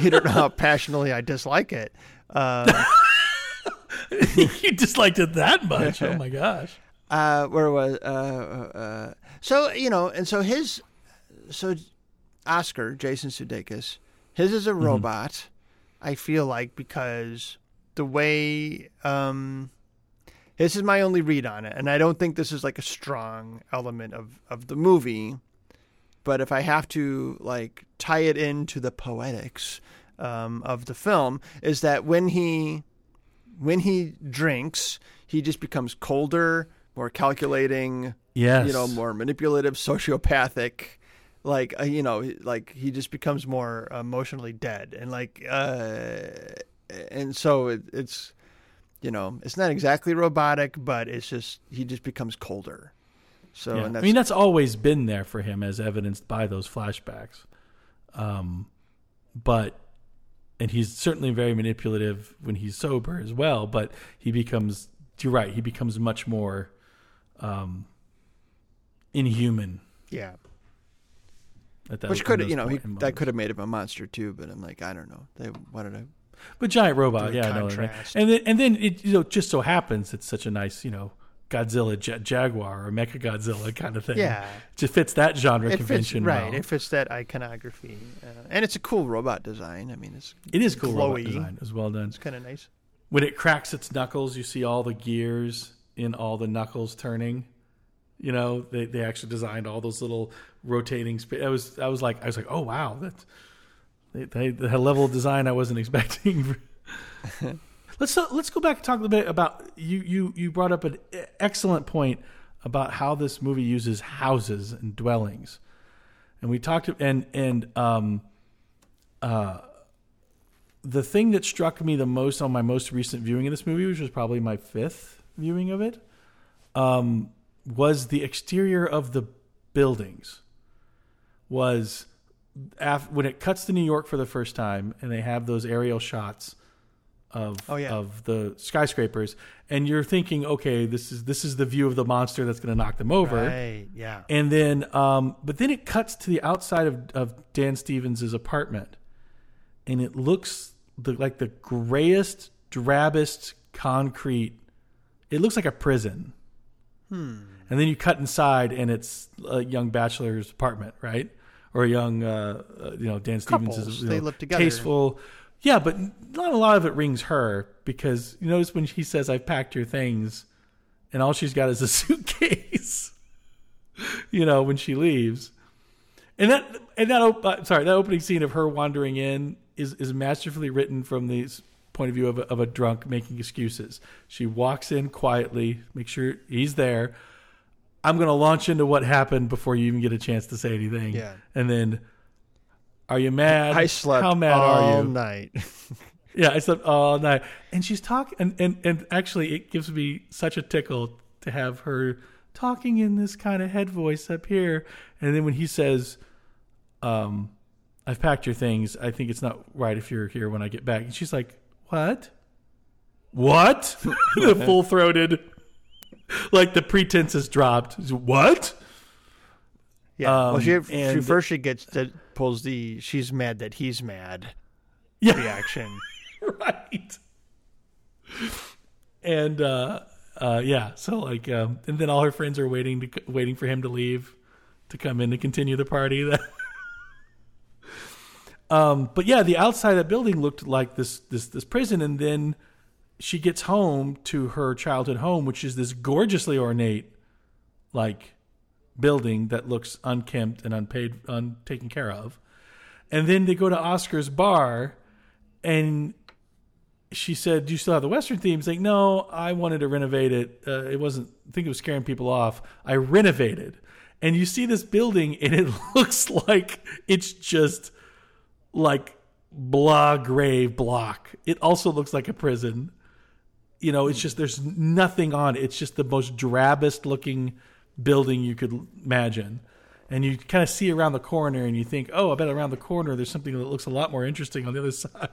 you don't know how passionately I dislike it. Um, [laughs] you disliked it that much. Oh my gosh. [laughs] uh, where was uh, uh, uh, so you know, and so his so Oscar Jason Sudeikis, his is a robot. I feel like because the way um, this is my only read on it, and I don't think this is like a strong element of of the movie. But if I have to like tie it into the poetics um, of the film, is that when he when he drinks, he just becomes colder, more calculating, Yes. you know, more manipulative, sociopathic. Like uh, you know, like he just becomes more emotionally dead, and like, uh, and so it, it's, you know, it's not exactly robotic, but it's just he just becomes colder. So Yeah. I mean, that's always been there for him, as evidenced by those flashbacks. Um, but, and he's certainly very manipulative when he's sober as well. But he becomes, you're right, he becomes much more um, inhuman yeah. at that. Which could you know he, that could have made him a monster too, but I'm like I don't know. They wanted to But giant robot, yeah, no, and then and then it you know just so happens it's such a nice you know Godzilla ja- Jaguar or Mecha Godzilla kind of thing. Yeah. just fits that genre it fits convention right. well. It fits that iconography, uh, and it's a cool robot design. I mean, it's It is cool robot design. It was well done. it's kind of nice. When it cracks its knuckles, you see all the gears in all the knuckles turning. You know, they they actually designed all those little rotating. Sp- I was I was like I was like, oh wow, that's they, they the level of design I wasn't [laughs] expecting. [laughs] let's uh, let's go back and talk a little bit about you you you brought up an excellent point about how this movie uses houses and dwellings, and we talked and and um uh the thing that struck me the most on my most recent viewing of this movie, which was probably my fifth viewing of it, um, was the exterior of the buildings. Was af- when it cuts to New York for the first time, and they have those aerial shots of Oh, yeah. of the skyscrapers, and you're thinking, okay, this is this is the view of the monster that's going to knock them over. Right. Yeah. And then, um, but then it cuts to the outside of, of Dan Stevens's apartment, and it looks the, like the grayest, drabbest concrete. It looks like a prison. Hmm. And then you cut inside, and it's a young bachelor's apartment, right? Or a young, uh, uh, you know, Dan Stevens's Couples, you they know, live together. tasteful. Yeah, but not a lot of it rings her because you notice when she says, "I've packed your things," and all she's got is a [laughs] suitcase. you know, when she leaves, and that and that op- uh, sorry that opening scene of her wandering in is is masterfully written from the point of view of a, of a drunk making excuses. She walks in quietly, make sure he's there. I'm going to launch into what happened before you even get a chance to say anything. Yeah. And then, are you mad? I slept How mad all are you? night. [laughs] Yeah, I slept all night. And she's talking, and, and, and actually, it gives me such a tickle to have her talking in this kind of head voice up here. And then when he says, um, I've packed your things, I think it's not right if you're here when I get back. And she's like, What? What? [laughs] the full throated, like the pretense has dropped. What? Yeah. well, Um, she, she and- first she gets that pulls the she's mad that he's mad Yeah. reaction. [laughs] right. And uh, uh, yeah, so like, um, and then all her friends are waiting to waiting for him to leave to come in to continue the party. [laughs] um, but yeah, the outside of that building looked like this this this prison, and then she gets home to her childhood home, which is this gorgeously ornate, like, building that looks unkempt and unpaid, untaken care of. And then they go to Oscar's bar, and she said, "Do you still have the Western theme?" He's like, "No, I wanted to renovate it. Uh, it wasn't. I think it was scaring people off. I renovated." And you see this building, and it [laughs] looks like it's just like blah grave block. It also looks like a prison. You know, it's just there's nothing on it. It's just the most drabbest looking building you could imagine. And you kind of see around the corner, and you think, "Oh, I bet around the corner there's something that looks a lot more interesting on the other [laughs] side."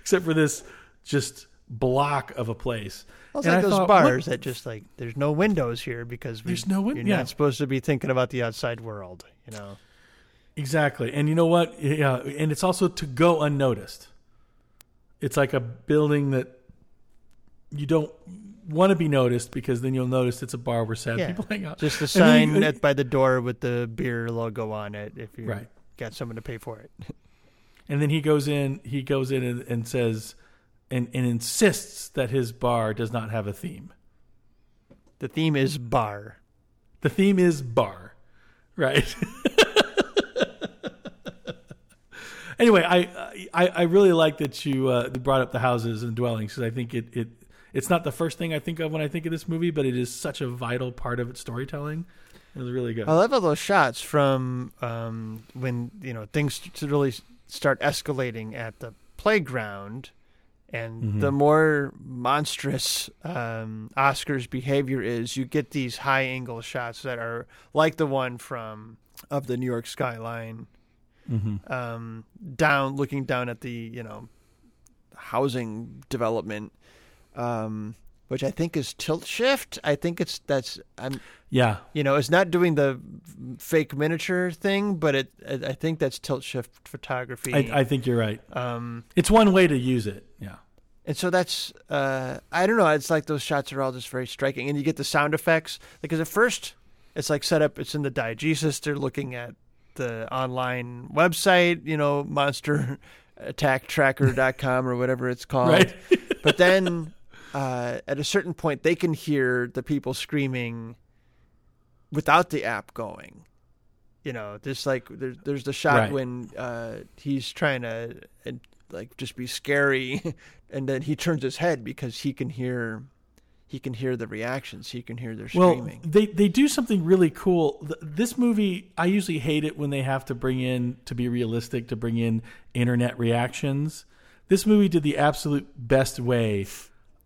except for this just block of a place. Well, it's And like I those thought, bars what- that just like there's no windows here because we, There's no win- You're yeah. not supposed to be thinking about the outside world, you know. exactly, and you know what? Yeah, and it's also to go unnoticed. It's like a building that you don't want to be noticed because then you'll notice it's a bar where sad Yeah. people hang out. Just the And then sign you- at, by the door with the beer logo on it. If you Right. got someone to pay for it. [laughs] And then he goes in. He goes in and, and says, and, and insists that his bar does not have a theme. The theme is bar. The theme is bar, right? [laughs] anyway, I, I I really like that you uh, brought up the houses and dwellings because I think it it it's not the first thing I think of when I think of this movie, but it is such a vital part of its storytelling. It was really good. I love all those shots from um, when you know things to really start escalating at the playground, and Mm-hmm. the more monstrous um, Oscar's behavior is, you get these high angle shots that are like the one from of the New York skyline, Mm-hmm. um, down looking down at the you know housing development. Um, which I think is tilt shift. I think it's that's I'm yeah, you know, it's not doing the fake miniature thing, but it, I think that's tilt shift photography. I, I think you're right. um, It's one way to use it. Yeah, and so that's, uh, I don't know. It's like those shots are all just very striking, and you get the sound effects because at first it's like set up. It's in the diegesis. They're looking at the online website, you know, monster [laughs] attack tracker.com or whatever it's called. right. but then uh, at a certain point, they can hear the people screaming without the app going. You know, there's like there's there's the shot Right. when uh, he's trying to uh, like just be scary, [laughs] and then he turns his head because he can hear he can hear the reactions. He can hear their Well, screaming. they they do something really cool. This movie, I usually hate it when they have to bring in to be realistic to bring in internet reactions. This movie did the absolute best way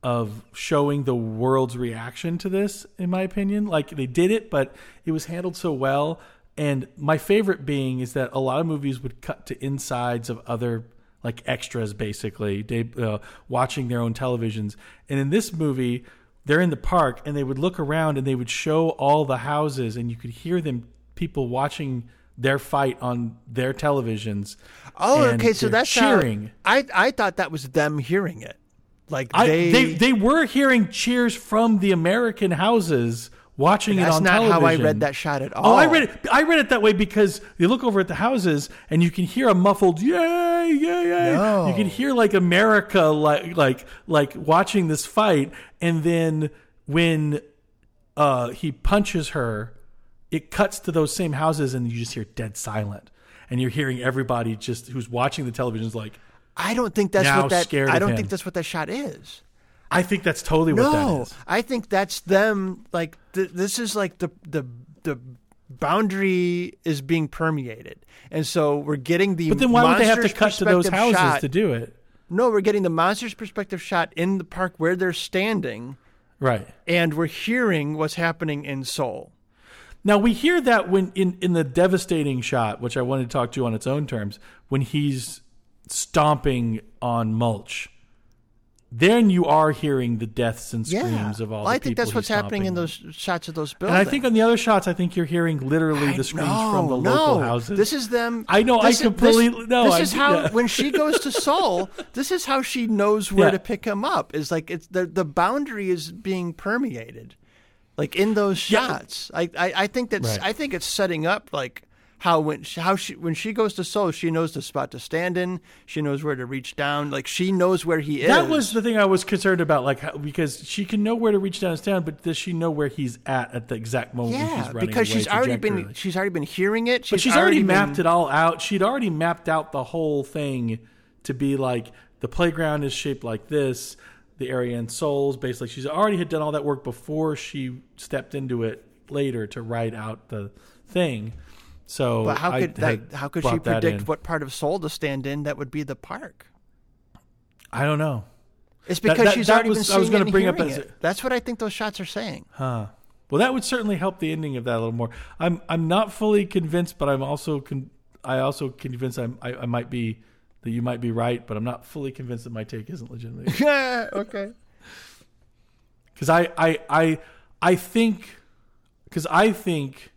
of showing the world's reaction to this, in my opinion. Like they did it, but it was handled so well. And my favorite being is that a lot of movies would cut to insides of other like extras, basically, they, uh, watching their own televisions. And in this movie, they're in the park and they would look around and they would show all the houses, and you could hear them people watching their fight on their televisions. oh, okay. So that's how- cheering. I I thought that was them hearing it. Like I, they, they they were hearing cheers from the American houses watching it on television. that's not how I read that shot at all. Oh, I read it. I read it that way because you look over at the houses and you can hear a muffled "yay, yay, yay." No. You can hear like America, like like like watching this fight, and then when uh, he punches her, it cuts to those same houses, and you just hear dead silent, and you're hearing everybody just who's watching the television is like, I don't think that's Now what that. I don't think that's what that shot is. I think that's totally what that No, is. I think that's them. Like th- this is like the the the boundary is being permeated, and so we're getting the. But then why would they have to cut to those houses shot. to do it? No, we're getting the monster's perspective shot in the park where they're standing, Right. and we're hearing what's happening in Seoul. Now we hear that when in, in the devastating shot, which I wanted to talk to you on its own terms, when he's stomping on mulch. Then you are hearing the deaths and screams of all Well, the I think that's what's happening in those shots of those buildings. And. I think on the other shots, I think you're hearing literally I- the screams no, from the no. local houses. This is them. I know, I is- completely- This, no, this I- is how yeah. when she goes to [laughs] Seoul, this is how she knows where Yeah. to pick him up. Is like it's the the boundary is being permeated, like in those Yeah. shots. I, I I think that's Right. I think it's setting up like how when she, how she when she goes to Seoul, she knows the spot to stand in. She knows where to reach down. Like she knows where he is. That was the thing I was concerned about, like how, because she can know where to reach down and stand, but does she know where he's at at the exact moment yeah because she's already been she's already been hearing it. She's, But she's already, been- mapped it all out. She'd already mapped out the whole thing to be like the playground is shaped like this, the area in Seoul's, basically. She's already had done all that work before she stepped into it later to write out the thing. So, But how could had that, how could she predict what part of Seoul to stand in? That would be the park. I don't know. It's because that- she's that already was- been I was seeing gonna and bring up as it. That's what I think those shots are saying. Huh. Well, that would certainly help the ending of that a little more. I'm I'm not fully convinced, but I'm also con- I also convinced I'm, I I might be that you might be right, but I'm not fully convinced that my take isn't legitimate. [laughs] Yeah. okay. [laughs] because I, I I I think because I think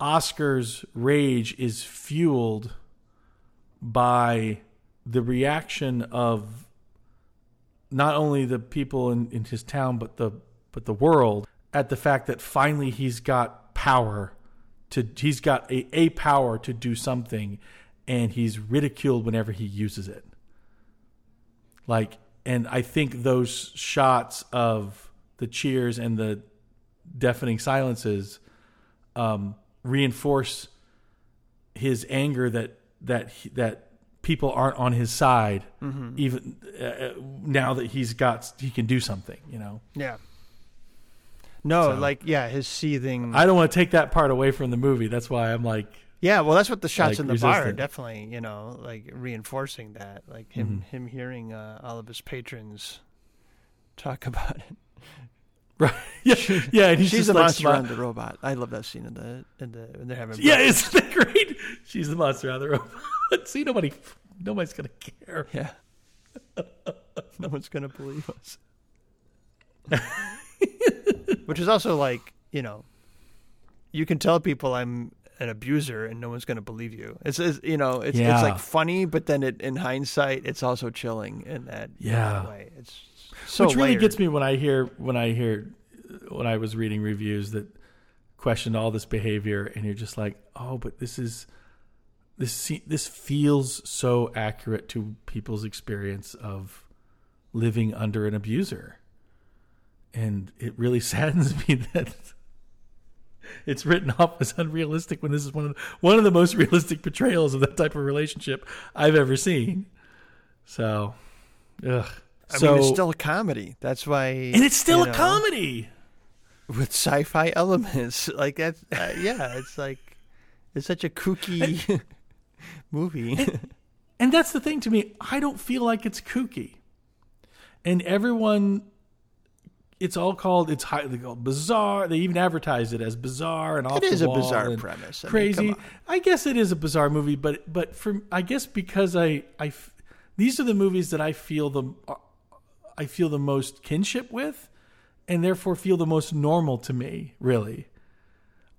Oscar's rage is fueled by the reaction of not only the people in, in his town but the but the world at the fact that finally he's got power to he's got a, a power to do something and he's ridiculed whenever he uses it. Like and i think those shots of the cheers and the deafening silences um, reinforce his anger that that he, that people aren't on his side even uh, now that he's got he can do something you know Yeah. No, So- like yeah, his seething. i don't want to take that part away from the movie that's why i'm like yeah, well, that's what the shots like, in the bar are definitely, you know, like reinforcing that, like him Mm-hmm. him hearing uh, all of his patrons talk [laughs] about it. [laughs] right yeah yeah and he's She's just the like monster on the robot. I love that scene in the in the when they're having. yeah breakfast. isn't that great she's the monster on the robot [laughs] see nobody nobody's gonna care yeah. [laughs] no one's gonna believe us. Which is also like you know, you can tell people I'm an abuser and no one's gonna believe you. It's, it's you know it's Yeah. it's like funny, but then it, in hindsight, it's also chilling in that, in that Yeah. way. It's so which really layered. gets me when I hear when I hear when I was reading reviews that questioned all this behavior, and you're just like, oh, but this is this this feels so accurate to people's experience of living under an abuser, and it really [laughs] saddens me that. It's written off as unrealistic when this is one of the, one of the most realistic portrayals of that type of relationship I've ever seen. So, ugh. I so mean, it's still a comedy. That's why, and it's still a know, comedy. with sci-fi elements. [laughs] Like that's uh, yeah, it's like it's such a kooky [laughs] movie. And that's the thing to me. I don't feel like it's kooky. And everyone, it's all called, it's highly called bizarre. They even advertise it as bizarre and off It is a bizarre premise. I Crazy. come on. I guess it is a bizarre movie, but but for I guess because I I these are the movies that I feel the I feel the most kinship with, and therefore feel the most normal to me. Really,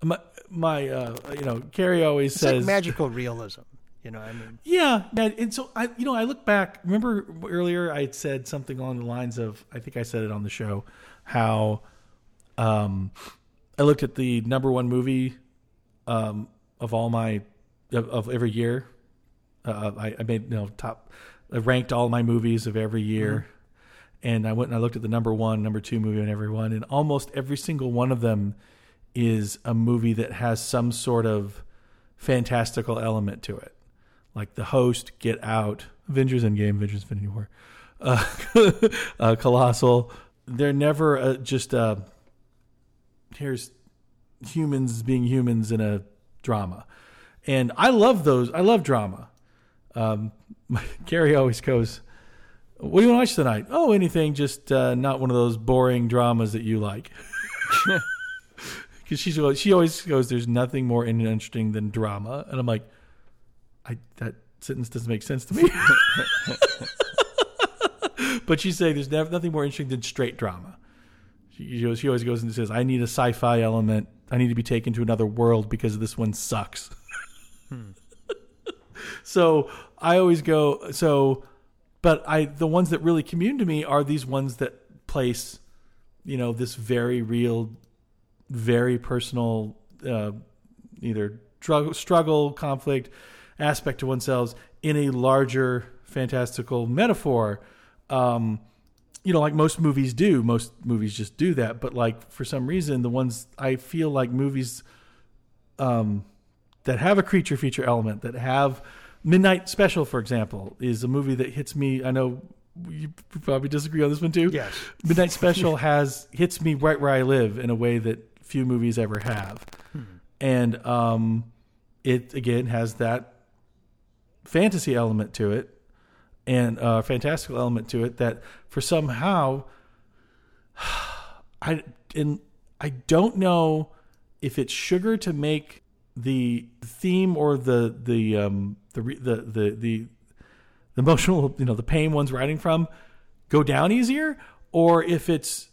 my my uh, you know Carrie always It's says like magical realism. You know, I mean, yeah, yeah, and so I, you know, I look back. Remember earlier I had said something along the lines of, I think I said it on the show, how, um, I looked at the number one movie, um, of all my, of, of every year. Uh, I, I made you know top, I ranked all my movies of every year, and I went and I looked at the number one, number two movie on every one, and almost every single one of them is a movie that has some sort of fantastical element to it like the host, Get Out, Avengers Endgame, Avengers Infinity War, [laughs] uh, uh, Colossal. They're never uh, just uh, here's humans being humans in a drama, and I love those. I love drama. Um, [laughs] Carrie always goes, "What do you want to watch tonight?" Oh, anything, just uh, not one of those boring dramas that you like. [laughs] [laughs] Because she's she always goes, "There's nothing more interesting than drama," and I'm like, "I that sentence doesn't make sense to me." [laughs] but she's saying there's never, nothing more interesting than straight drama. She, she always goes and says, "I need a sci-fi element. I need to be taken to another world because this one sucks." hmm. so I always go so, but I the ones that really commune to me are these ones that place, you know, this very real, very personal, uh, either struggle, struggle, conflict aspect to oneself in a larger fantastical metaphor. Um, you know, like most movies do. Most movies just do that. But like for some reason, the ones I feel like movies um, that have a creature feature element that have Midnight Special, for example, is a movie that hits me. I know you probably disagree on this one too. Yes, Midnight Special [laughs] has hits me right where I live in a way that few movies ever have, hmm. and um, it again has that fantasy element to it and a uh, fantastical element to it that for somehow [sighs] I and I don't know if it's sugar to make the theme or the the um the the the the, the emotional you know the pain one's writing from go down easier or if it's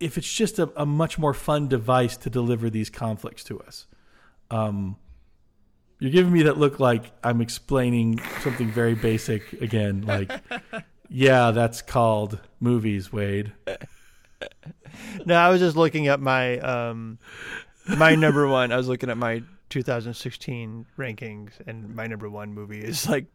if it's just a, a much more fun device to deliver these conflicts to us um you're giving me that look like I'm explaining something very basic again. Like, [laughs] yeah, that's called movies, Wade. no, I was just looking at my um, my number one. I was looking at my 2016 rankings, and my number one movie is like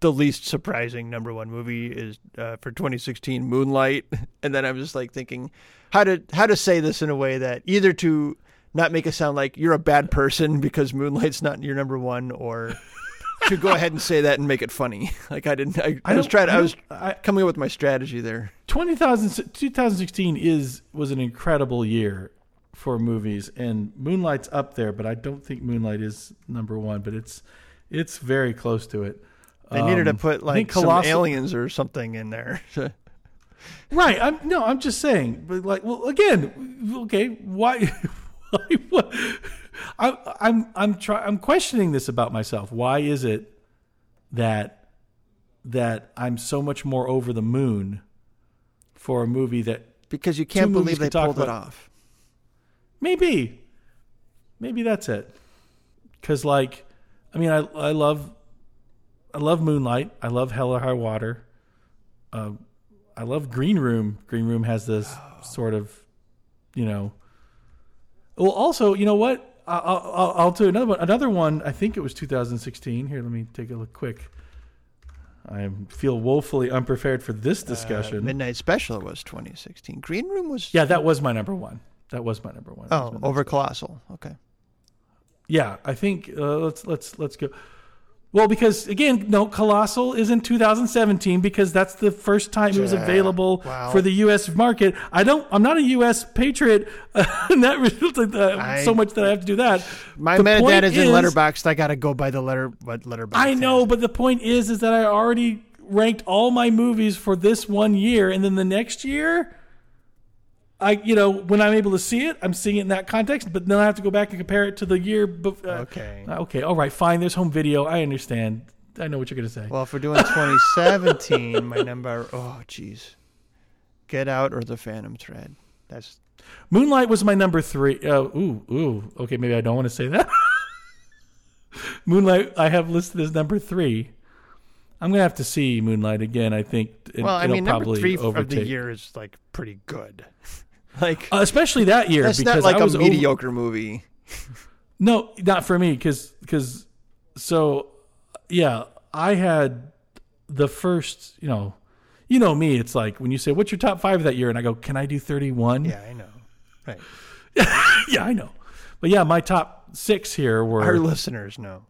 the least surprising number one movie is uh, for 2016 Moonlight, [laughs] and then I'm just like thinking how to how to say this in a way that either to not make it sound like you're a bad person [laughs] because Moonlight's not your number one, or to go ahead and say that and make it funny. [laughs] Like I didn't. I, I, I was trying. I, I was I, coming up with my strategy there. 20,000, 2016 is was an incredible year for movies, and Moonlight's up there, but I don't think Moonlight is number one. But it's it's very close to it. They um, needed to um, put like some aliens or something in there. [laughs] right. I'm no. I'm just saying. But like, well, again, okay. Why? [laughs] I, I'm I'm try, I'm questioning this about myself. Why is it that that I'm so much more over the moon for a movie that because you can't believe they pulled it off. Maybe, maybe that's it. Because like, I mean, I I love I love Moonlight. I love Hell or High Water. Uh, I love Green Room. Green Room has this oh. sort of, you know, well, also, you know what? I'll, I'll, I'll do another one. Another one. I think it was 2016. Here, let me take a look quick. I feel woefully unprepared for this uh, discussion. Uh, Midnight Special was 2016. Green Room was. Yeah, that was my number one. That was my number one. Oh, over Colossal. Okay. Yeah, I think uh, let's let's let's go. Well, because again, no, Colossal is in 2017 because that's the first time it was available wow. for the U.S. market. I don't. I'm not a U.S. patriot, [laughs] uh, that uh, I, so much that I have to do that. My the metadata is in Letterboxd. I got to go by the letter. Letterboxd? I know, has. but the point is, is that I already ranked all my movies for this one year, and then the next year I, you know, when I'm able to see it, I'm seeing it in that context. But then I have to go back and compare it to the year. Before. Uh, okay. Okay. All right. Fine. There's home video. I understand. I know what you're gonna say. Well, if we're doing 2017, my number. Oh, jeez. Get Out or The Phantom Thread. That's. Moonlight was my number three. Uh, ooh, ooh. Okay, maybe I don't want to say that. [laughs] Moonlight, I have listed as number three. I'm gonna have to see Moonlight again. I think. It, well, I mean, number three overtake. of the year is like pretty good. Like uh, especially that year that's because not like I was a mediocre over- movie. no, not for me because because so yeah, I had the first you know you know me. It's like when you say what's your top five that year, and I go, can I do thirty one? Yeah, I know. Right. [laughs] yeah, I know. But yeah, my top six here were our listeners know.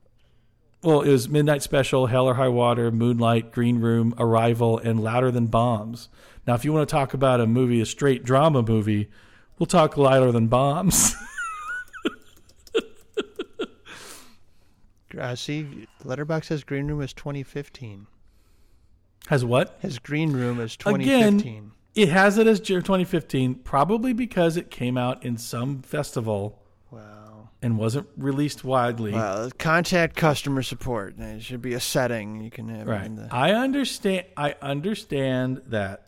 Well, it was Midnight Special, Hell or High Water, Moonlight, Green Room, Arrival, and Louder Than Bombs. Now, if you want to talk about a movie, a straight drama movie, we'll talk Louder Than Bombs. [laughs] Uh, see, Letterboxd says Green Room is 2015. Has what? His Green Room is 2015. Again, it has it as 2015, probably because it came out in some festival. And wasn't released widely. Well, contact customer support. It should be a setting you can have Right. the. I understand. I understand that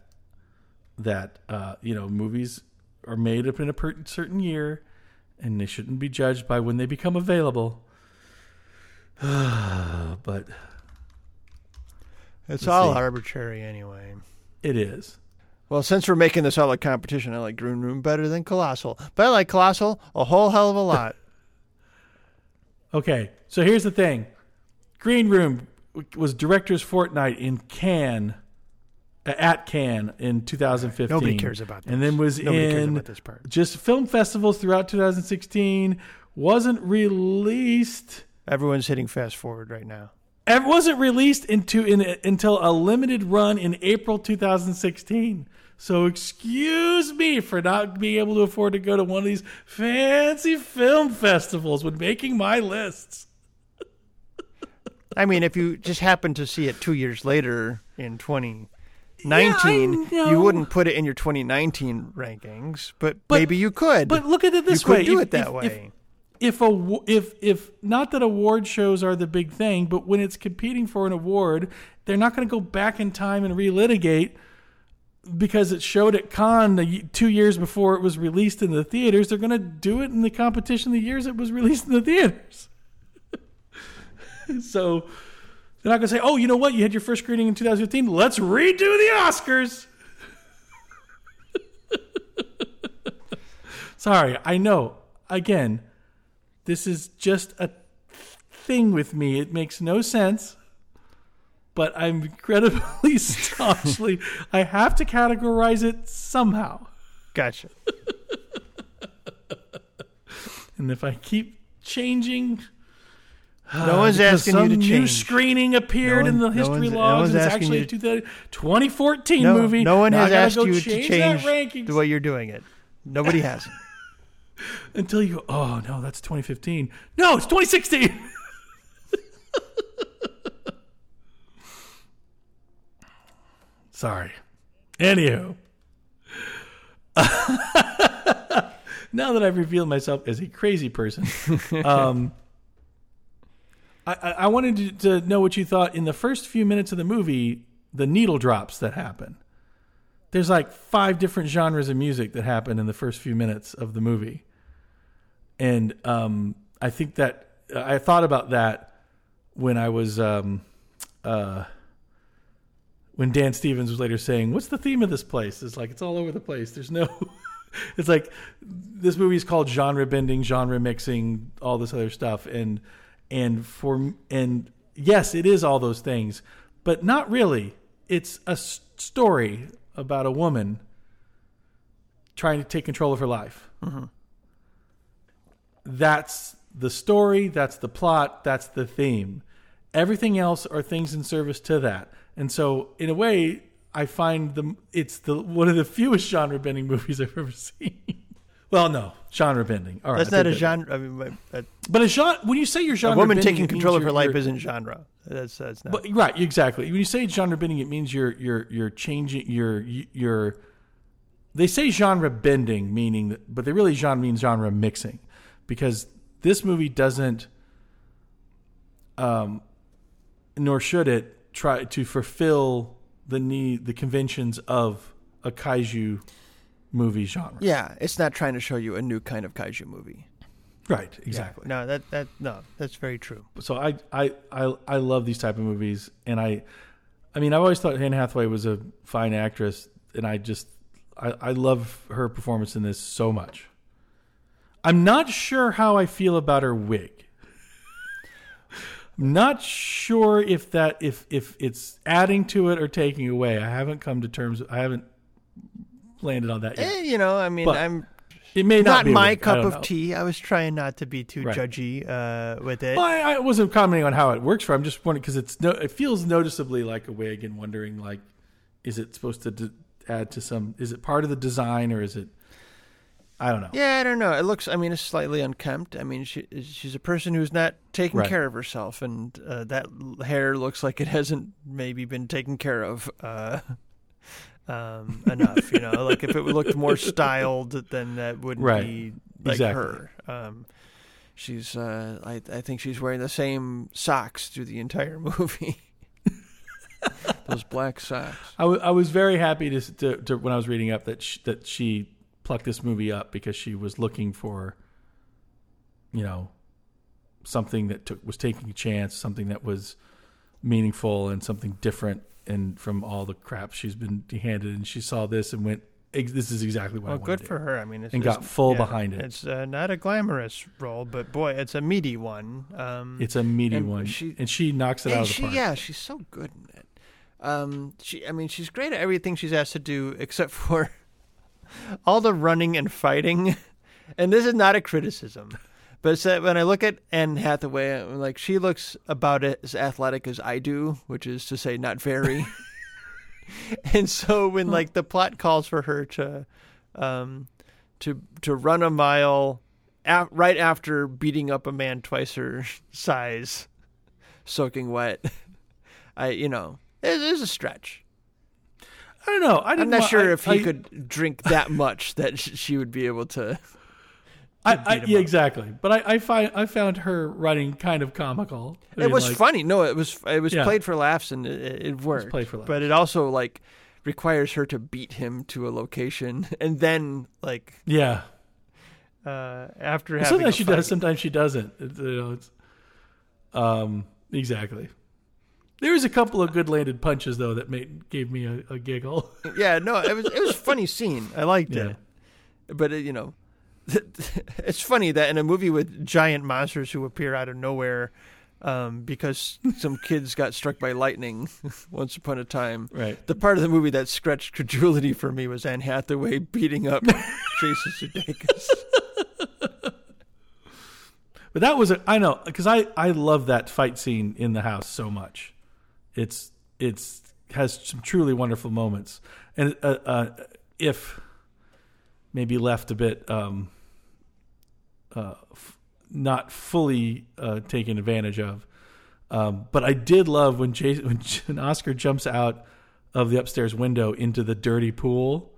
that uh, you know movies are made up in a per- certain year, and they shouldn't be judged by when they become available. [sighs] but It's all see. arbitrary anyway. it is. Well, since we're making this all a competition, I like Green Room better than Colossal. But I like Colossal a whole hell of a lot. Okay, so here's the thing: Green Room was director's fortnight in Cannes, uh, at Cannes in 2015. Nobody cares about this. And then was Nobody cares in about this part. just film festivals throughout 2016. Wasn't released. Everyone's hitting fast forward right now. It wasn't released into in, until a limited run in April 2016. So excuse me for not being able to afford to go to one of these fancy film festivals when making my lists. I mean, if you just happened to see it two years later in 2019, Yeah, you wouldn't put it in your 2019 rankings, but, But- maybe you could. But look at it this you could way: do If- it that if- way. If, if a if if not that award shows are the big thing, but when it's competing for an award, they're not going to go back in time and relitigate because it showed at Cannes two years before it was released in the theaters. They're going to do it in the competition the years it was released in the theaters. [laughs] so they're not going to say, "Oh, you know what? You had your first screening in 2015. Let's redo the Oscars." [laughs] Sorry, I know. Again, this is just a thing with me. It makes no sense. But I'm incredibly [laughs] staunchly. I have to categorize it somehow. gotcha. And if I keep changing, No uh, one's because asking you to change. new screening appeared No in the one- no history no logs. one's it's actually a to- 2000 2014 No, movie. no one Now has asked go you to change change that rankings the way you're doing it. Nobody has. [laughs] until you go, oh no, that's 2015. No, it's 2016. [laughs] Sorry. Anywho. [laughs] now that I've revealed myself as a crazy person, um, I, I, I wanted to, to know what you thought in the first few minutes of the movie, the needle drops that happen. There's like five different genres of music that happen in the first few minutes of the movie and um, I think that I thought about that when I was um, uh, when Dan Stevens was later saying, "What's the theme of this place?" It's like it's all over the place. There's no. [laughs] it's like this movie is called genre bending, genre mixing, all this other stuff, and and for and yes, it is all those things, but not really. It's a story about a woman trying to take control of her life that's the story, that's the plot, that's the theme. Everything else are things in service to that. And so, in a way, I find the it's the one of the fewest genre bending [laughs] movies I've ever seen. well, no, genre bending. All right, That's not a that- genre. I mean, but- a genre. When you say you're a genre woman bending, taking control of her life isn't genre. That's that's not. But right, exactly. When you say genre bending, it means you're you're you're changing your your. They say genre bending, meaning, that, but they really genre means genre mixing, because this movie doesn't, um, nor should it try to fulfill the need, the conventions of a kaiju movie genre. yeah, it's not trying to show you a new kind of kaiju movie. Right, exactly. No, that that no, that's very true. so I, I I I love these type of movies, and I, I mean, I've always thought Anne Hathaway was a fine actress, and I just I, I love her performance in this so much. I'm not sure how I feel about her wig. I'm not sure if that if if it's adding to it or taking away. I haven't come to terms. I haven't landed on that yet. Eh, you know, I mean, But- I'm It may not, not be my wig. Cup of know. tea. I was trying not to be too Right. judgy uh, with it. Well, I, I wasn't commenting on how it works for. I'm just wondering because it's no, it feels noticeably like a wig, and wondering like, is it supposed to d- add to some? Is it part of the design or is it? I don't know. Yeah, I don't know. It looks. I mean, it's slightly unkempt. I mean, she she's a person who's not taking Right. care of herself, and uh, that hair looks like it hasn't maybe been taken care of uh, [laughs] um, enough. You know, like if it looked more [laughs] styled, then that wouldn't Right. be like Exactly. her. Um, she's. Uh, I I think she's wearing the same socks through the entire [laughs] movie. Those black socks. I, w- I was very happy to, to, to when I was reading up that sh- that she plucked this movie up because she was looking for, you know, something that took was taking a chance, something that was meaningful and something different, and from all the crap she's been handed, and she saw this and went, "This is exactly what I Well, want good to do." for her. I mean, it's, And it's- got full yeah, behind it. It's uh, not a glamorous role, but boy, it's a meaty one. Um, It's a meaty And one, she- and she knocks it out of the she, park. yeah, she's so good in it. Um, she, I mean, she's great at everything she's asked to do, except [laughs] for all the running and fighting. [laughs] And this is not a criticism, but that when I look at Anne Hathaway, I'm like she looks about as athletic as I do, which is to say, not very. [laughs] [laughs] and so when like the plot calls for her to, um, to to run a mile, right after beating up a man twice her size, soaking wet, I you know it is a stretch. I don't know. I I'm didn't not sure I- if he I- could drink that much that she would be able to. I, I, yeah, exactly. But I, I find I found her running kind of comical. It mean, was like- funny. No, it was it was Yeah. played for laughs and it, it worked. played for laughs. But it also like requires her to beat him to a location [laughs] and then like Yeah. uh, after having Sometimes she fight- does. Sometimes she doesn't. It- you know, it's, um, exactly. There was a couple of good landed punches though that made gave me a, a giggle. [laughs] Yeah, no, it was it was a funny scene. I liked Yeah. it. But it, you know, [laughs] it's funny that in a movie with giant monsters who appear out of nowhere um, because some [laughs] kids got struck by lightning once upon a time. Right. The part of the movie that scratched credulity for me was Anne Hathaway beating up Jason Sudeikis. But that was a I know because I I love that fight scene in the house so much. It's it's has some truly wonderful moments, and uh, uh, if maybe left a bit um, uh, f- not fully uh, taken advantage of. Um, but I did love when Jason, when, [laughs] when Oscar jumps out of the upstairs window into the dirty pool.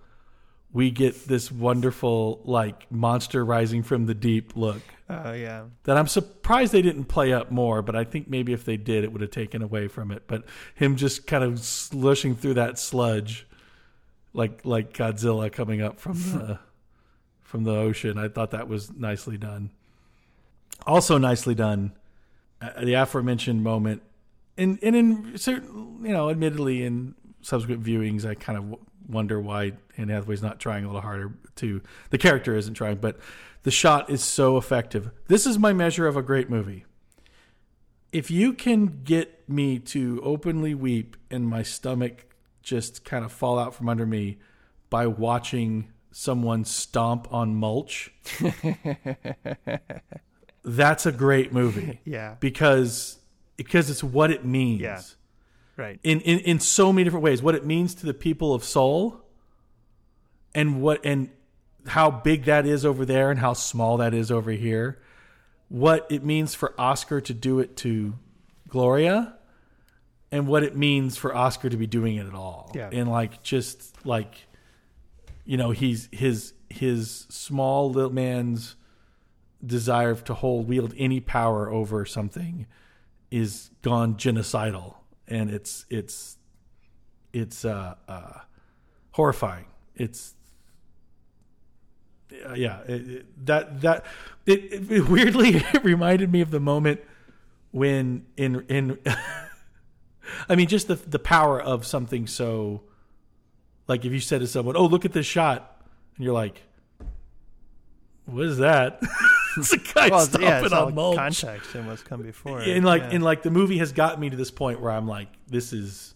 We get this wonderful like monster rising from the deep look Oh yeah. that I'm surprised they didn't play up more, but I think maybe if they did, it would have taken away from it. But him just kind of slushing through that sludge, like like Godzilla coming up from the from the ocean, I thought that was nicely done. Also nicely done, uh, the aforementioned moment, and and in certain, you know, admittedly in subsequent viewings, I kind of wonder why Anne Hathaway's not trying a little harder to. The character isn't trying, but the shot is so effective. This is my measure of a great movie. If you can get me to openly weep and my stomach just kind of fall out from under me by watching someone stomp on mulch, [laughs] that's a great movie Yeah. because because it's what it means Yeah. Right. in, in in so many different ways what it means to the people of Seoul and what and how big that is over there and how small that is over here what it means for Oscar to do it to Gloria and what it means for Oscar to be doing it at all Yeah. and like just like you know he's his his small little man's desire to hold wield any power over something is gone genocidal and it's it's it's uh, uh, horrifying. It's uh, yeah it, it- that that it, it weirdly [laughs] it reminded me of the moment when in in [laughs] I mean just the the power of something so like if you said to someone oh look at this shot and you're like what is that [laughs] [laughs] it's a guy Well, stomping yeah, it's on mulch context and what's come before. it. and like yeah. and like the movie has gotten me to this point where I'm like, this is,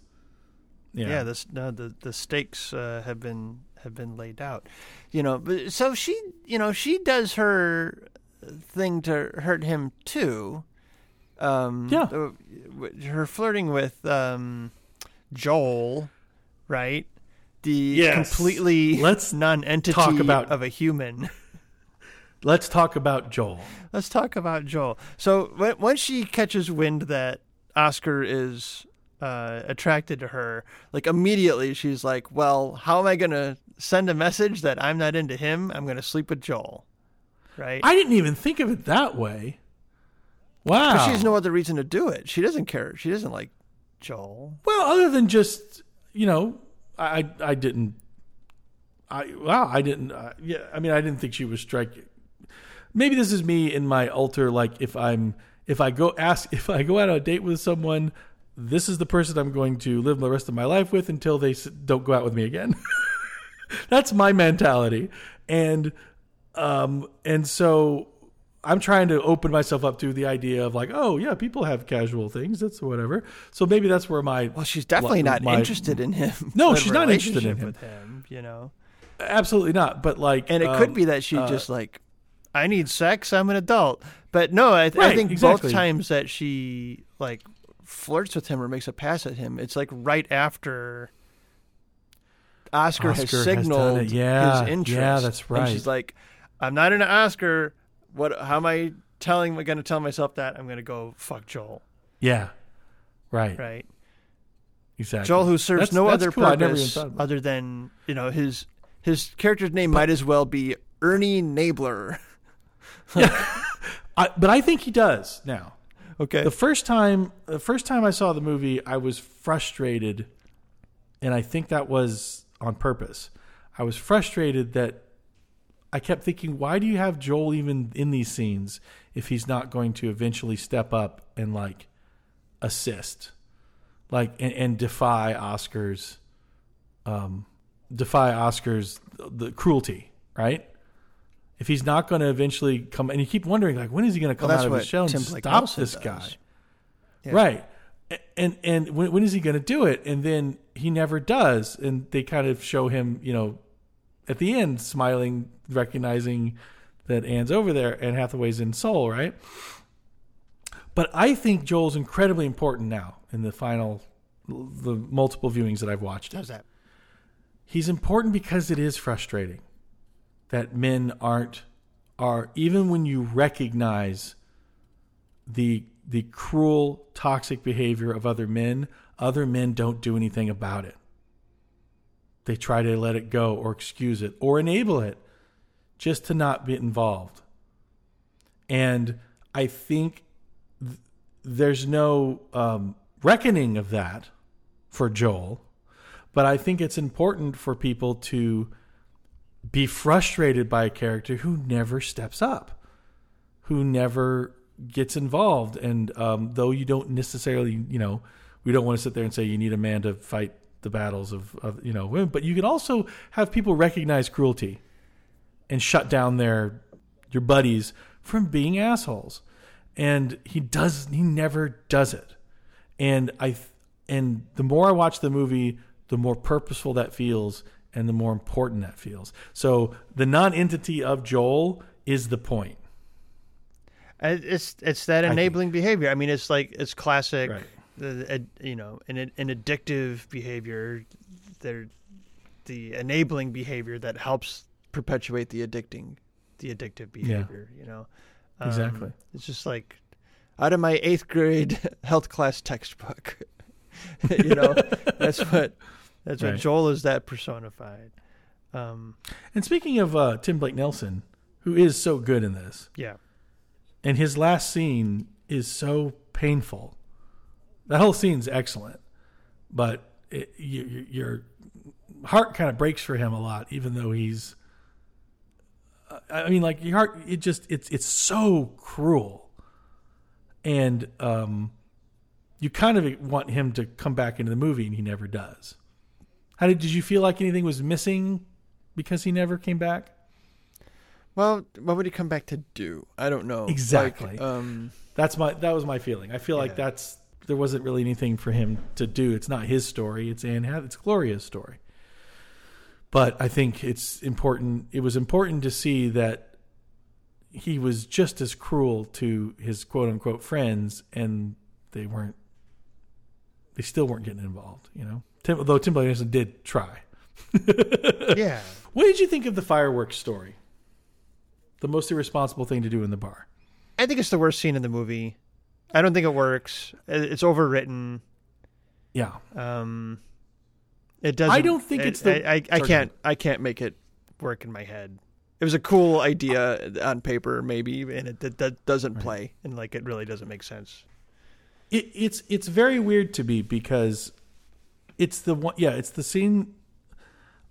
yeah, yeah, this no, the the stakes uh, have been have been laid out. You know, but so she, you know, she does her thing to hurt him too. Um, Yeah. uh, her flirting with um, Joel, right? The Yes. completely Let's non-entity talk about- of a human. [laughs] Let's talk about Joel. Let's talk about Joel. So when, once she catches wind that Oscar is uh, attracted to her, like immediately she's like, "Well, how am I going to send a message that I'm not into him? I'm going to sleep with Joel." Right? I didn't even think of it that way. Wow. She has no other reason to do it. She doesn't care. She doesn't like Joel. Well, other than just you know, I I, I didn't. I wow, I didn't. Uh, yeah, I mean, I didn't think she was striking. Maybe this is me in my alter. Like if I'm if I go ask [laughs] if I go out on a date with someone, this is the person I'm going to live the rest of my life with until they don't go out with me again. [laughs] That's my mentality, and um and so I'm trying to open myself up to the idea of like, oh yeah, people have casual things. That's whatever. So maybe that's where my Well, she's definitely not my- interested in him. [laughs] No, she's not interested in him. with him. You know, Absolutely not. But like, and it could um, be that she uh, just like, I need sex. I'm an adult. But no, I, th- I think exactly. both times that she like flirts with him or makes a pass at him, it's like right after Oscar, Oscar has has signaled it. Yeah, his interest. yeah, that's And right. she's like, I'm not into Oscar. What? How am I telling? Am I going to tell myself that I'm going to go fuck Joel? yeah, right, Right. exactly. Joel, who serves That's- no that's other cool. I never even purpose other than you know his his character's name might as well be Ernie Nabler. [laughs] I, but I think he does now. Okay. The first time, the first time I saw the movie, I was frustrated, and I think that was on purpose. I was frustrated that I kept thinking, why do you have Joel even in these scenes if he's not going to eventually step up and like assist, like and, and defy Oscar's, um, defy Oscar's the cruelty, right? If he's not going to eventually come, and you keep wondering, like, when is he going to come Well, out of his shell and Tim stop Nelson this does. guy? Yeah. Right. And and when, when is he going to do it? And then he never does. And they kind of show him, you know, at the end, smiling, recognizing that Anne's over there and Hathaway's in Seoul, right? But I think Joel's incredibly important now in the final, the multiple viewings that I've watched. How's that? He's important because it is frustrating that men aren't are even when you recognize the the cruel toxic behavior of other men, other men don't do anything about it. They try to let it go or excuse it or enable it just to not be involved. And I think th- there's no um, reckoning of that for Joel, but I think it's important for people to be frustrated by a character who never steps up, who never gets involved. And um, though you don't necessarily, you know, we don't want to sit there and say you need a man to fight the battles of, of you know women, but you can also have people recognize cruelty and shut down their your buddies from being assholes. And he does he never does it. And I and the more I watch the movie, the more purposeful that feels and the more important that feels. So the non-entity of Joel is the point. Uh, It's it's that enabling behavior. I mean, it's like it's classic. Right. You know, an an addictive behavior. They're the enabling behavior that helps perpetuate the addicting, the addictive behavior. You know, Um, Exactly. It's just like out of my eighth grade [laughs] health class textbook. [laughs] you know, [laughs] that's what that's what Right. Joel is. That personified. Um, And speaking of uh, Tim Blake Nelson, who is so good in this, yeah. and his last scene is so painful. That whole scene's excellent, but it, you, you- your heart kind of breaks for him a lot, even though he's. I mean, like your heart, it just it's it's so cruel, and um, you kind of want him to come back into the movie, and he never does. How did did you feel like anything was missing because he never came back? Well, what would he come back to do? I don't know. Like, Exactly. um, That's my that was my feeling. I feel like that's there wasn't really anything for him to do. It's not his story. It's Anne it's Gloria's story. but I think it's important. It was important to see that he was just as cruel to his quote unquote friends, and they weren't. They still weren't getting involved, you know. Tim, though Tim Blake Anderson did try. [laughs] yeah. What did you think of the fireworks story? The most irresponsible thing to do in the bar. I think it's the worst scene in the movie. I don't think it works. It's overwritten. Yeah, Um, it doesn't. I don't think it- it's the- I, I, I can't. I can't make it work in my head. It was a cool idea on paper, maybe, and it, that that doesn't play, and like it really doesn't make sense. it, it's it's very weird to me because it's the one. Yeah, it's the scene.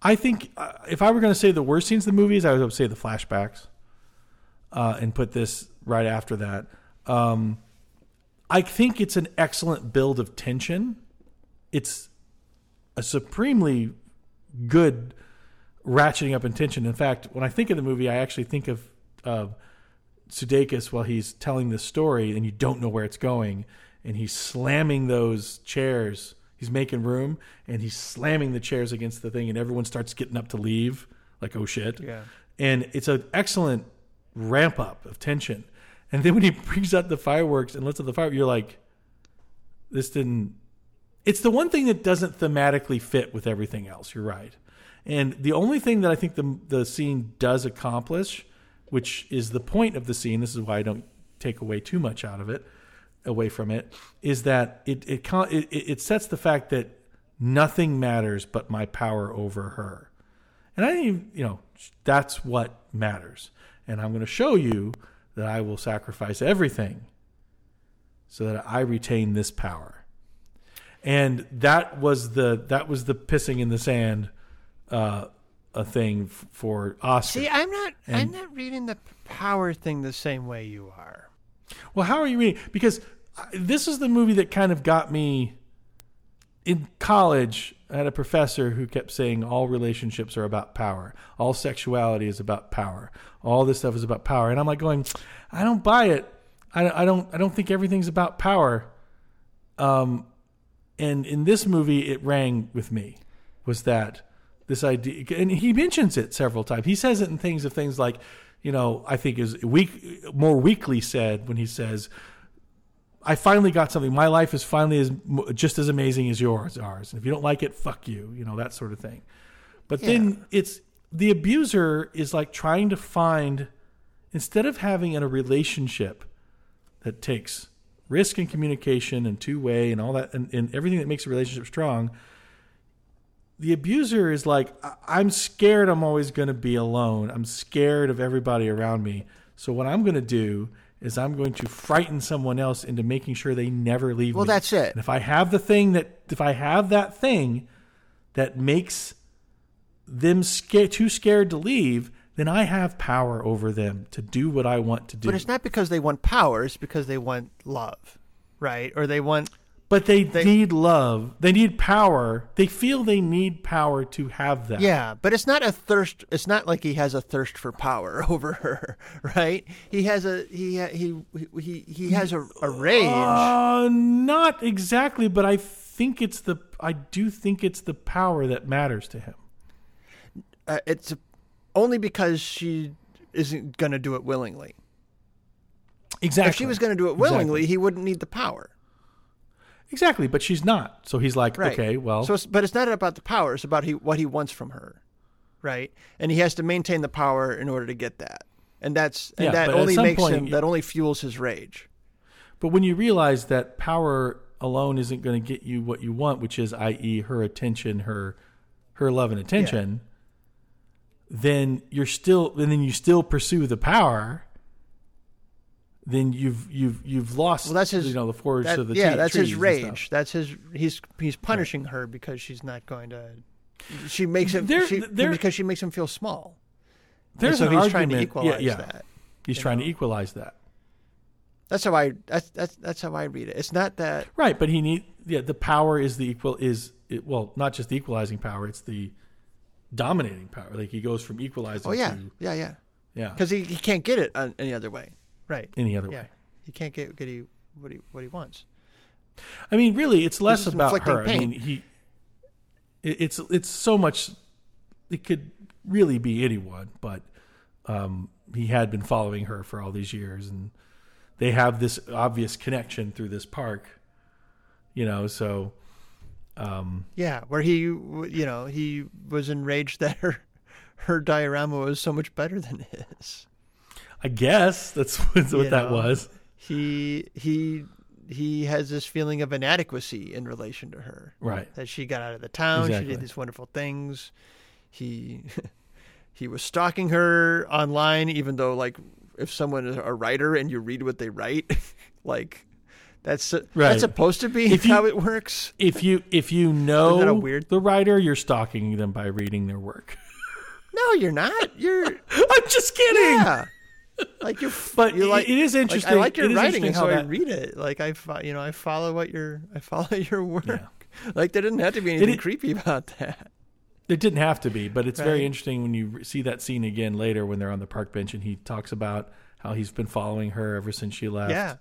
I think uh, if I were going to say the worst scenes of the movies, I would say the flashbacks, uh, and put this right after that. Um, I think it's an excellent build of tension. It's a supremely good ratcheting up in tension. In fact, when I think of the movie, I actually think of uh, Sudeikis while he's telling this story, and you don't know where it's going, and he's slamming those chairs. He's making room, and he's slamming the chairs against the thing, and everyone starts getting up to leave, like oh shit. Yeah. And it's an excellent ramp up of tension. And then when he [laughs] brings out the fireworks and lets out the fire, you're like, this didn't. It's the one thing that doesn't thematically fit with everything else. You're right. And the only thing that I think the the scene does accomplish, which is the point of the scene, this is why I don't take away too much out of it, away from it, is that it it it, it sets the fact that nothing matters but my power over her. And I think, you know, that's what matters. And I'm going to show you that I will sacrifice everything so that I retain this power. And that was the that was the pissing in the sand uh, a thing for Oscar. See, I'm not. I'm not reading the power thing the same way you are. Well, how are you reading? Because this is the movie that kind of got me in college. I had a professor who kept saying all relationships are about power, all sexuality is about power, all this stuff is about power, and I'm like going, I don't buy it. I, I don't. I don't think everything's about power. Um, and in this movie, it rang with me. Was that this idea? And he mentions it several times. He says it in things of things like, you know, I think is weak, more weakly said when he says, "I finally got something. My life is finally as just as amazing as yours. Ours. And if you don't like it, fuck you. You know that sort of thing." But then it's the abuser is like trying to find instead of having a relationship that takes risk and communication and two way and all that and, and everything that makes a relationship strong the abuser is like "I- i'm scared i'm always going to be alone i'm scared of everybody around me so what i'm going to do is i'm going to frighten someone else into making sure they never leave Well, me that's it. and if i have the thing that if i have that thing that makes them scared, too scared to leave then i have power over them to do what i want to do But it's not because they want power. It's because they want love, right? Or they want. But they, need love. They need power. They feel they need power to have that. Yeah, but it's not a thirst. It's not like he has a thirst for power [laughs] over her, right? He has a he he he he has a, a rage. Uh, not exactly, but I think it's the. I do think it's the power that matters to him. Uh, it's only because she isn't going to do it willingly. Exactly. If she was going to do it willingly, he wouldn't need the power. Exactly, but she's not. So he's like, Right. okay, well, So, it's, but it's not about the power. It's about he, what he wants from her, right? And he has to maintain the power in order to get that. And that's and Yeah, that only makes point him that only fuels his rage. but when you realize that power alone isn't going to get you what you want, which is, i.e., her attention, her her love and attention, then you're still, and then you still pursue the power. Then you've you've you've lost. Well, that's his. you know the forest that- of the yeah, tre- that's his rage. That's his. He's he's punishing her because she's not going to. She makes him There- she, there- because she makes him feel small. And There's so an he's argument. trying to equalize yeah, yeah. that. He's trying know? to equalize that. That's how I. That's that's that's how I read it. It's not that. Right, but he need yeah. The power is the equal is it, well not just the equalizing power. It's the dominating power. Like he goes from equalizing Oh yeah, to yeah, yeah. yeah Because he, he can't get it any other way. Right. any other Yeah. way. He can't get get he, what he what he wants. I mean, really, it's less about her. I mean, he. it- It's it's so much it could really be anyone, but um, he had been following her for all these years, and they have this obvious connection through this park. You know, so um, Yeah, where he, you know, he was enraged that her her diorama was so much better than his. I guess that's [laughs] what, what that know? was. He he he has this feeling of inadequacy in relation to her. Right. That she got out of the town, she did these wonderful things. He [laughs] he was stalking her online, even though like if someone is a writer and you read what they write, [laughs] like that's Right. that's supposed to be If you- how it works. If you if you know weird- the writer, you're stalking them by reading their work. No, you're not. You're I'm just kidding. yeah. Like you're, But you're like, it is like, interesting. I like your it writing, interesting and how so I read it. Like I, you know, I follow what your, I follow [laughs] your work. Yeah. Like there didn't have to be anything i- creepy about that. It didn't have to be, but it's very interesting when you see that scene again later when they're on the park bench and he talks about how he's been following her ever since she left. Yeah.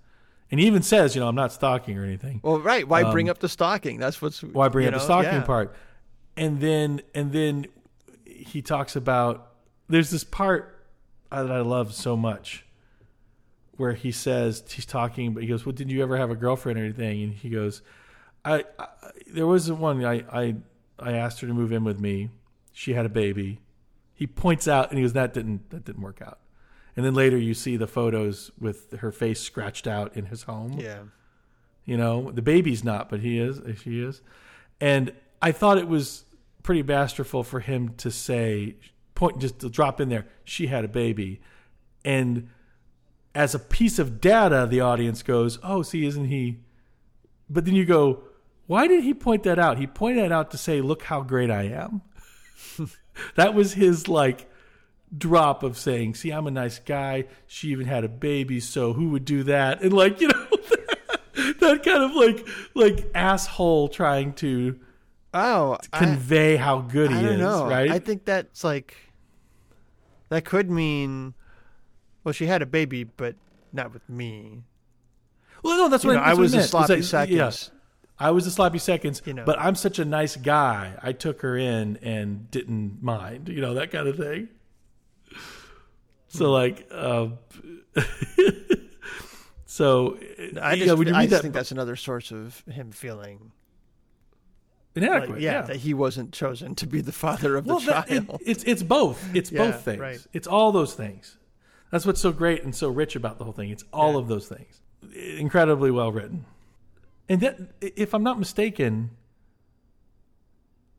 And he even says, you know, I'm not stalking or anything. Well, right. Why bring um, up the stalking? That's what's Why bring you up the stalking yeah. part? And then and then he talks about there's this part Uh, that I love so much where he says he's talking, but he goes, "Well, did you ever have a girlfriend or anything?" And he goes, "I, I there was one I I I asked her to move in with me. She had a baby." He points out, and he goes, "That didn't that didn't work out." And then later you see the photos with her face scratched out in his home. Yeah. You know, the baby's not, but he is. She is. And I thought it was pretty masterful for him to say, point, just to drop in there, she had a baby. And as a piece of data, the audience goes, oh, see, isn't he? But then you go, why did he point that out? He pointed that out to say, look how great I am. [laughs] that was his, like, drop of saying, see, I'm a nice guy. She even had a baby, so who would do that? And, like, you know, [laughs] that kind of like like asshole trying to Oh, I, convey how good he I is, know. right? I think that's like that could mean. Well, she had a baby, but not with me. well, no, that's You what know, that's I was a sloppy seconds. yeah, I was a sloppy seconds, You know. but I'm such a nice guy. I took her in and didn't mind, you know, that kind of thing. So like, uh, [laughs] so I you just, know, you I just that think that's another source of him feeling inadequate, like, yeah, yeah. that he wasn't chosen to be the father of the that- child. it- it's it's both. It's Yeah, both things. right. It's all those things. That's what's so great and so rich about the whole thing. It's all Yeah. of those things. Incredibly well written. And that, if I'm not mistaken,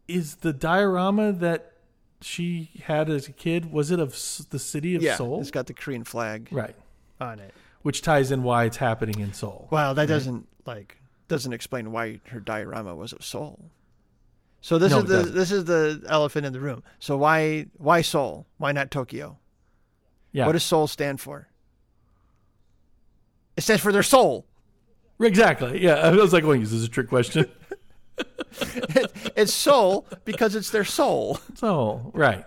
is the diorama that she had as a kid was it of the city of yeah, Seoul? it's got the Korean flag right, on it. which ties in why it's happening in Seoul. Well, that doesn't like doesn't explain why her diorama was of Seoul. So this No, is it the doesn't. this is the elephant in the room. So why why Seoul? Why not Tokyo? Yeah, What does Seoul stand for? It stands for their soul. exactly? Yeah, I was like, "Going, is this a trick question?" [laughs] It's soul because it's their soul. [laughs] so, right,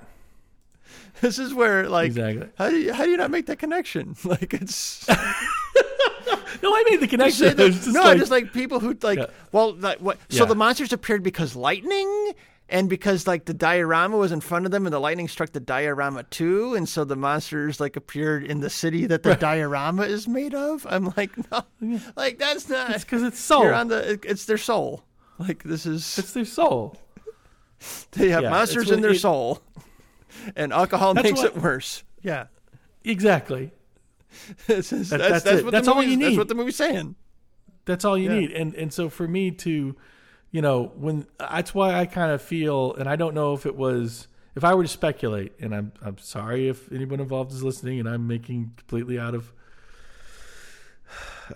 This is where like exactly. how do you how do you not make that connection? [laughs] Like it's [laughs] No, I made the connection. [laughs] It's just no, like- just like people who like. Yeah. Well, like, what? So Yeah. the monsters appeared because lightning, and because like the diorama was in front of them, and the lightning struck the diorama too, and so the monsters like appeared in the city that the diorama is made of. I'm like, [laughs] no, like that's not. It's because it's soul. You're on the. it- It's their soul. Like this is. It's their soul. They have yeah, monsters in their it- soul, and alcohol makes what- it worse. Yeah. Exactly. This [laughs] is, that's, that's that's, what That's the all you movie's- That's need. what the movie's saying. That's all you Yeah. need. And and so for me to, you know, when that's why I kind of feel, and I don't know if it was, if I were to speculate, and I'm I'm sorry if anyone involved is listening, and I'm making completely out of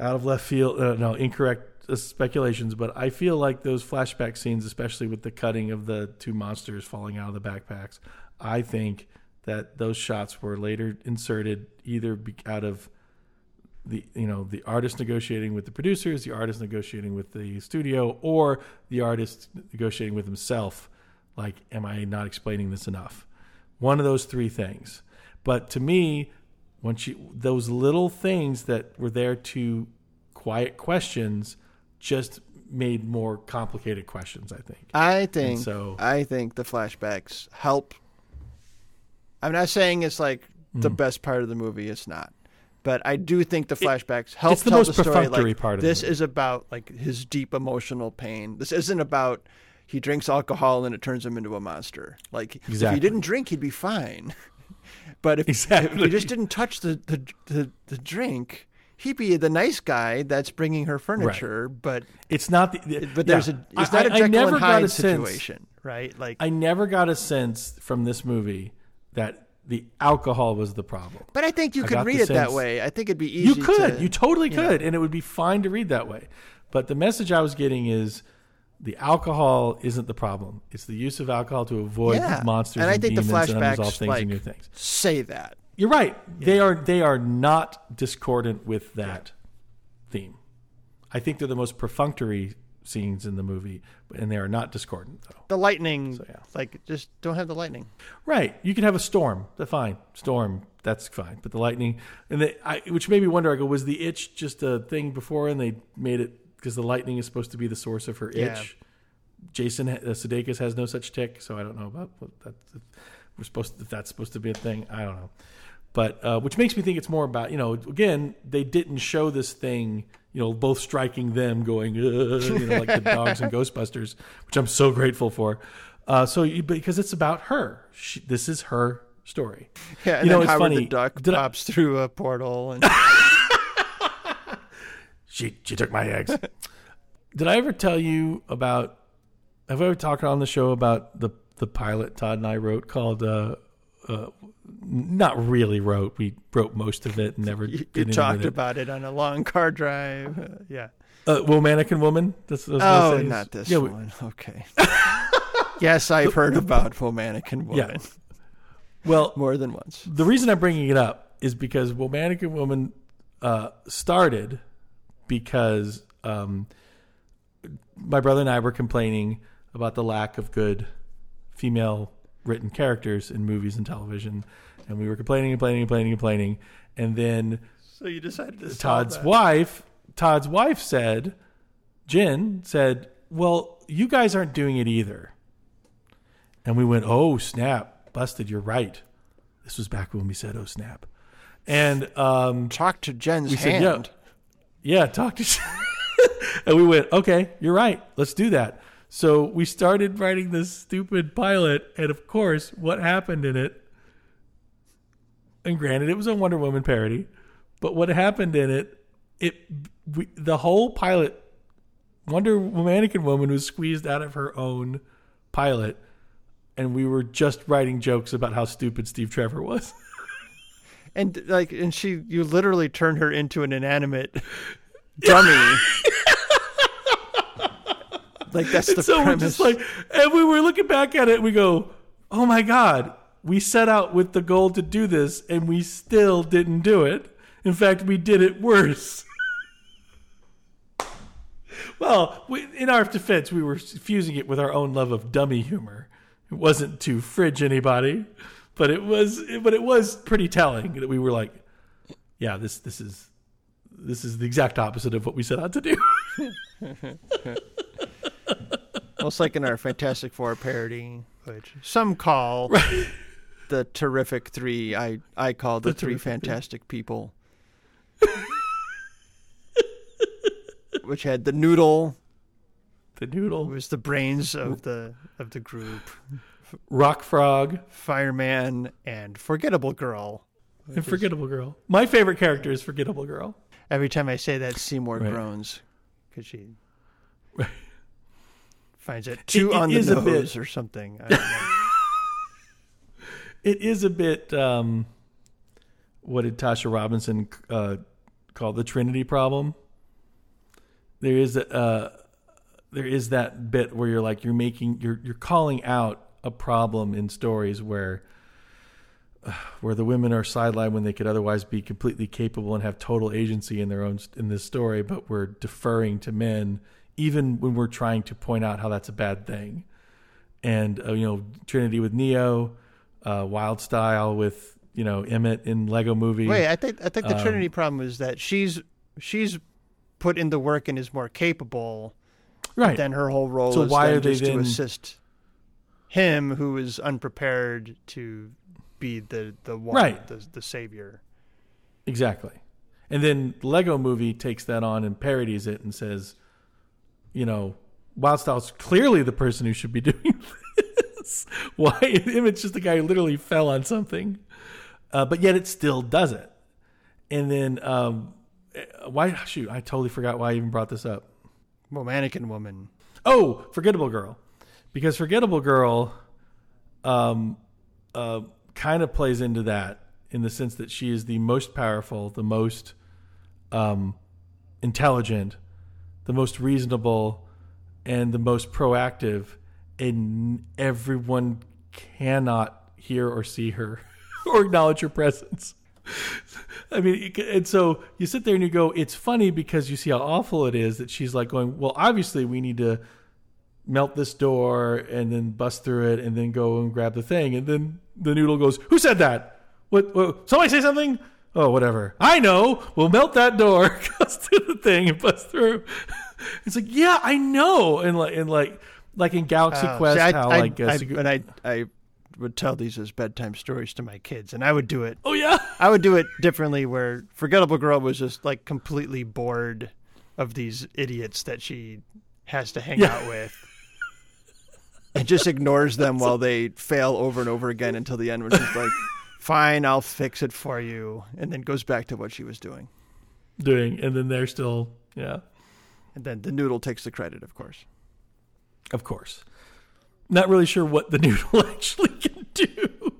out of left field, uh, no incorrect uh, speculations, but I feel like those flashback scenes, especially with the cutting of the two monsters falling out of the backpacks, I think that those shots were later inserted either out of the you know the artist negotiating with the producers, the artist negotiating with the studio, or the artist negotiating with himself. Like, am I not explaining this enough? One of those three things. But to me, once you those little things that were there to quiet questions just made more complicated questions. I think. I think so- I think the flashbacks help I'm not saying it's like the Hmm. best part of the movie. It's not. But I do think the flashbacks help it's the tell most the story. Like, part of the this movie. is about like his deep emotional pain. This isn't about he drinks alcohol and it turns him into a monster. Like if he didn't drink, he'd be fine. [laughs] but if, if he just didn't touch the, the the the drink, he'd be the nice guy that's bringing her furniture. But It's not the. but there's yeah. a it's not a I- I Jekyll never and got Hyde a sense- situation, right? Like I never got a sense from this movie that the alcohol was the problem. But I think you I could read it that way. I think it'd be easy. You could, to- you totally could, and it would be fine to read that way. But the message I was getting is the alcohol isn't the problem. It's the use of alcohol to avoid yeah. monsters and I and think the demons and unresolved things like and new things. say that. You're right. They are they are not discordant with that theme. I think they're the most perfunctory scenes in the movie, and they are not discordant though. The lightning, so, yeah. like just don't have the lightning. Right. You can have a storm. That's fine. Storm. That's fine. But the lightning, and they, I, which made me wonder. I go, was the itch just a thing before, and they made it because the lightning is supposed to be the source of her itch? Yeah. Jason uh, Sudeikis has no such tick, so I don't know about what that. We're supposed to, that's supposed to be a thing. I don't know. But uh, which makes me think it's more about you know again they didn't show this thing you know both striking them going you know like the dogs and [laughs] Ghostbusters which I'm so grateful for. Uh, so you, because it's about her, she, this is her story. Yeah, and You know, it's Howard funny. the Duck Did I- pops through a portal, and [laughs] She she took my eggs. Did I ever tell you about? Have I ever talked on the show about the the pilot Todd and I wrote called? Uh, uh, not really wrote. We wrote most of it and never [laughs] you, you talked it. about it on a long car drive. Uh, yeah. Uh, well, Mannequin Woman. What I Oh, say. not this Yeah, we- one. Okay. [laughs] yes, I've heard about Womannequin Yeah. Woman well, more than once. the reason I'm bringing it up is because well, Mannequin Woman uh, started because um, my brother and I were complaining about the lack of good female written characters in movies and television, and we were complaining, and complaining, and complaining, and complaining, and then So you decided to Todd's wife, Todd's wife said, Jen said, "Well, you guys aren't doing it either." And we went, "Oh snap, busted! You're right." This was back when we said, "Oh snap," and um, talk to Jen's we said, hand. "Yeah, yeah, talk to." [laughs] and we went, "Okay, you're right. Let's do that." So we started writing this stupid pilot, and of course, what happened in it? And granted, it was a Wonder Woman parody, but what happened in it, it we, the whole pilot, Wonder Mannequin Woman was squeezed out of her own pilot, and we were just writing jokes about how stupid Steve Trevor was. [laughs] And like, and she, you literally turned her into an inanimate [laughs] dummy. [laughs] like that's the so we're premise. just like, and we were looking back at it, and we go, "Oh my god, we set out with the goal to do this, and we still didn't do it. In fact, we did it worse." [laughs] well, we, in our defense, we were fusing it with our own love of dummy humor. It wasn't to fridge anybody, but it was, but it was pretty telling that we were like, "Yeah, this this is." This is the exact opposite of what we set out to do. [laughs] [laughs] Almost like in our Fantastic Four parody, which some call [laughs] the Terrific Three. I I call the, The Three Terrific Three. Fantastic People. which had the noodle, the noodle, was the brains of the of the group, rock frog, fireman, and forgettable girl. and forgettable girl. My favorite character is forgettable girl. Every time I say that, Seymour Right. groans because she Right. Finds it too it on the is nose or something. I don't know. [laughs] It is a bit. Um, what did Tasha Robinson uh, call the Trinity problem? There is a, uh, there is that bit where you're like you're making you're you're calling out a problem in stories where uh, [sighs] where the women are sidelined when they could otherwise be completely capable and have total agency in their own in this story, but we're deferring to men even when we're trying to point out how that's a bad thing. And uh, you know, Trinity with Neo, uh, Wildstyle with you know Emmett in Lego Movie. Wait, I think I think the Um, Trinity problem is that she's she's put in the work and is more capable. right? Then her whole role So is why then are they just to assist him, who is unprepared to be the the one, Right. the the savior. Exactly. And then Lego movie takes that on and parodies it and says, you know, Wildstyle's clearly the person who should be [laughs] doing this. Why? [laughs] It's just the guy who literally fell on something. Uh, but yet it still does it. And then um, uh, why shoot, I totally forgot why I even brought this up. Well, mannequin woman. Oh, Forgettable Girl. Because Forgettable Girl um, uh, kind of plays into that in the sense that she is the most powerful, the most um, intelligent, the most reasonable, and the most proactive, and everyone cannot hear or see her [laughs] or acknowledge her presence. [laughs] I mean, and so you sit there and you go, it's funny because you see how awful it is that she's like going, well, obviously we need to melt this door and then bust through it and then go and grab the thing. And then the noodle goes, who said that? What, what somebody say something? Oh, whatever. I know. We'll melt that door, [laughs] goes through the thing and bust through. [laughs] It's like, yeah, I know. And like, and like, like in Galaxy Oh, Quest, see, I, how I, like, uh, I, Sig- and I, I would tell these as bedtime stories to my kids, and I would do it. oh yeah, I would do it differently. Where Forgettable Girl was just like completely bored of these idiots that she has to hang Yeah. out with, and just ignores them [laughs] while they fail over and over again until the end, when she's like, "Fine, I'll fix it for you," and then goes back to what she was doing. doing, and then they're still, yeah, And then the noodle takes the credit, of course. of course. Not really sure what the [laughs] noodle [laughs] actually can do,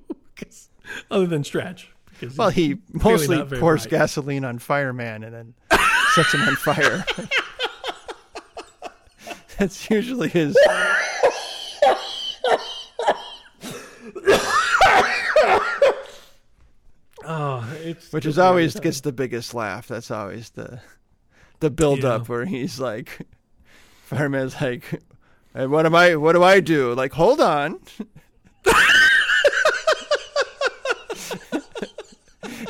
other than stretch. Well, he mostly pours gasoline on Fireman and then sets him on fire. [laughs] That's usually his. Oh, it's which is always gets the biggest laugh. That's always the the build up where he's like, [laughs] fireman's like, "Hey, what am I? What do I do? Like, hold on. [laughs]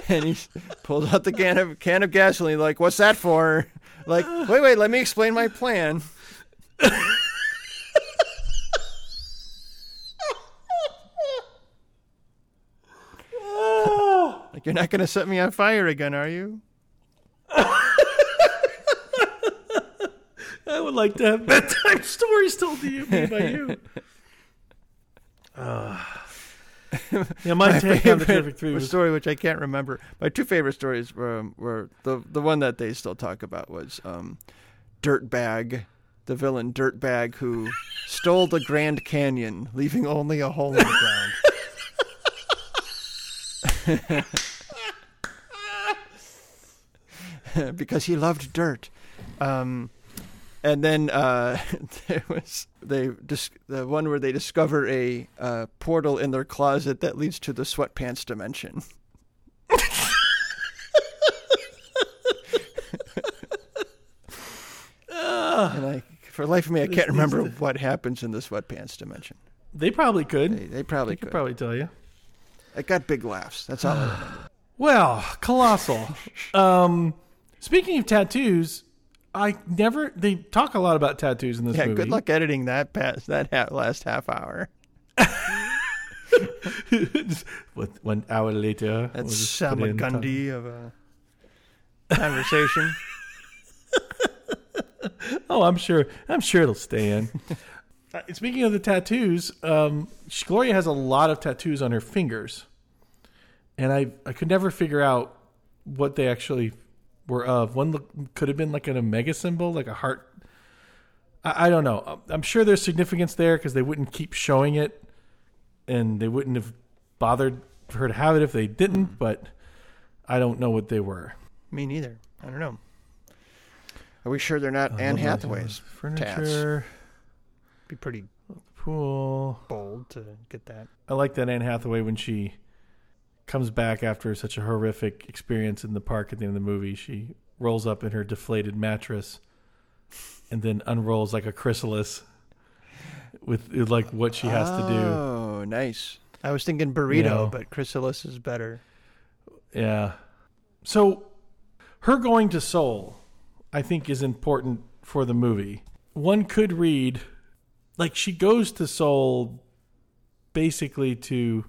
and he pulls out the can of can of gasoline. Like, what's that for? Like, wait, wait, let me explain my plan. Like, you're not going to set me on fire again, are you? [laughs] I would like to have bedtime [laughs] stories told to you me by you. Uh, [laughs] [sighs] yeah, my, take on the Terrific Three was story, which I can't remember. My two favorite stories were, were the the one that they still talk about was um, Dirtbag, the villain Dirtbag, who stole the Grand Canyon, leaving only a hole in the ground. [laughs] because he loved dirt. Um, and then uh, [laughs] there was they dis- the one where they discover a uh, portal in their closet that leads to the sweatpants dimension. [laughs] and I, for the life of me, I can't remember what happens in the sweatpants dimension. They probably could. They, they probably I could could. probably tell you. I got big laughs. That's all I remember. [sighs] Well, colossal. um, speaking of tattoos, I never. They talk a lot about tattoos in this movie. Yeah, movie. good luck editing that past that ha- last half hour. [laughs] With one hour later, That's we'll Sam put it in the Gundy of a conversation. [laughs] Oh, I'm sure. I'm sure it'll stay in. [laughs] Uh, Speaking of the tattoos, um, Gloria has a lot of tattoos on her fingers, and I I could never figure out what they actually were of. One look, could have been like an omega symbol, like a heart. I, I don't know. I'm sure there's significance there because they wouldn't keep showing it, and they wouldn't have bothered her to have it if they didn't. But I don't know what they were. Me neither. I don't know. Are we sure they're not Uh, Anne? Hathaway's? furniture, Be pretty pool. bold to get that. I like that Anne Hathaway when she comes back after such a horrific experience in the park at the end of the movie. She rolls up in her deflated mattress and then unrolls like a chrysalis with with, like what she has to do. Oh, nice. I was thinking burrito, You know. but chrysalis is better. Yeah. So her going to Seoul, I think, is important for the movie. One could read like she goes to Seoul basically to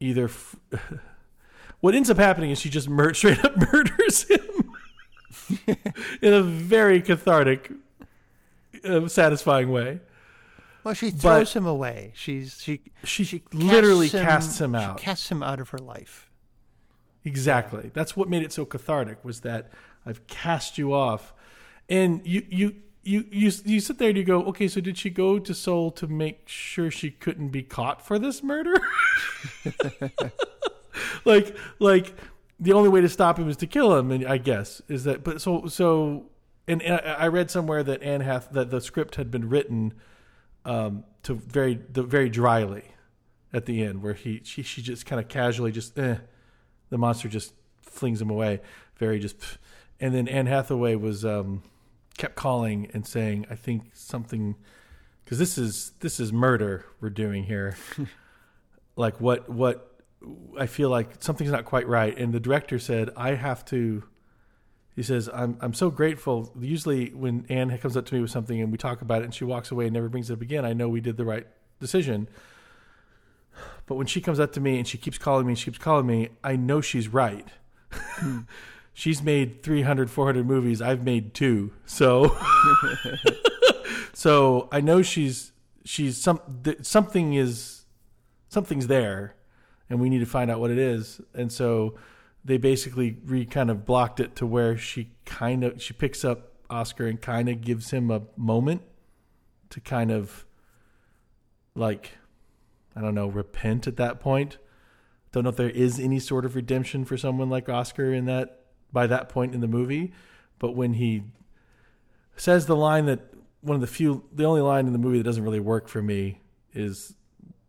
either. F- [laughs] what ends up happening is she just mur- [laughs] straight up murders him [laughs] in a very cathartic, uh, satisfying way. Well, she throws him away. She's she She, she literally casts casts him she out. casts him out of her life. Exactly. That's what made it so cathartic was that I've cast you off, and you you you you you sit there and you go, okay, so did she go to Seoul to make sure she couldn't be caught for this murder? [laughs] like like the only way to stop him is to kill him, and I guess is that. But so so, and, and I read somewhere that Anne Hath that the script had been written um, to very the very dryly at the end, where he she she just kind of casually just eh, the monster just flings him away, very just, and then Anne Hathaway was um, kept calling and saying, I think something because this is this is murder we're doing here. [laughs] like what what I feel like something's not quite right, and the director said I have to. He says, "I'm I'm so grateful. Usually, when Anne comes up to me with something and we talk about it, and she walks away and never brings it up again, I know we did the right decision. But when she comes up to me and she keeps calling me, she keeps calling me, I know she's right. Hmm. [laughs] she's made 300, 400 movies. I've made two, so [laughs] so I know she's she's some th- something is something's there, and we need to find out what it is. And so they basically re kind of blocked it to where she kind of she picks up Oscar and kind of gives him a moment to kind of like I don't know repent at that point. Don't know if there is any sort of redemption for someone like Oscar in that by that point in the movie, but when he says the line that one of the few the only line in the movie that doesn't really work for me is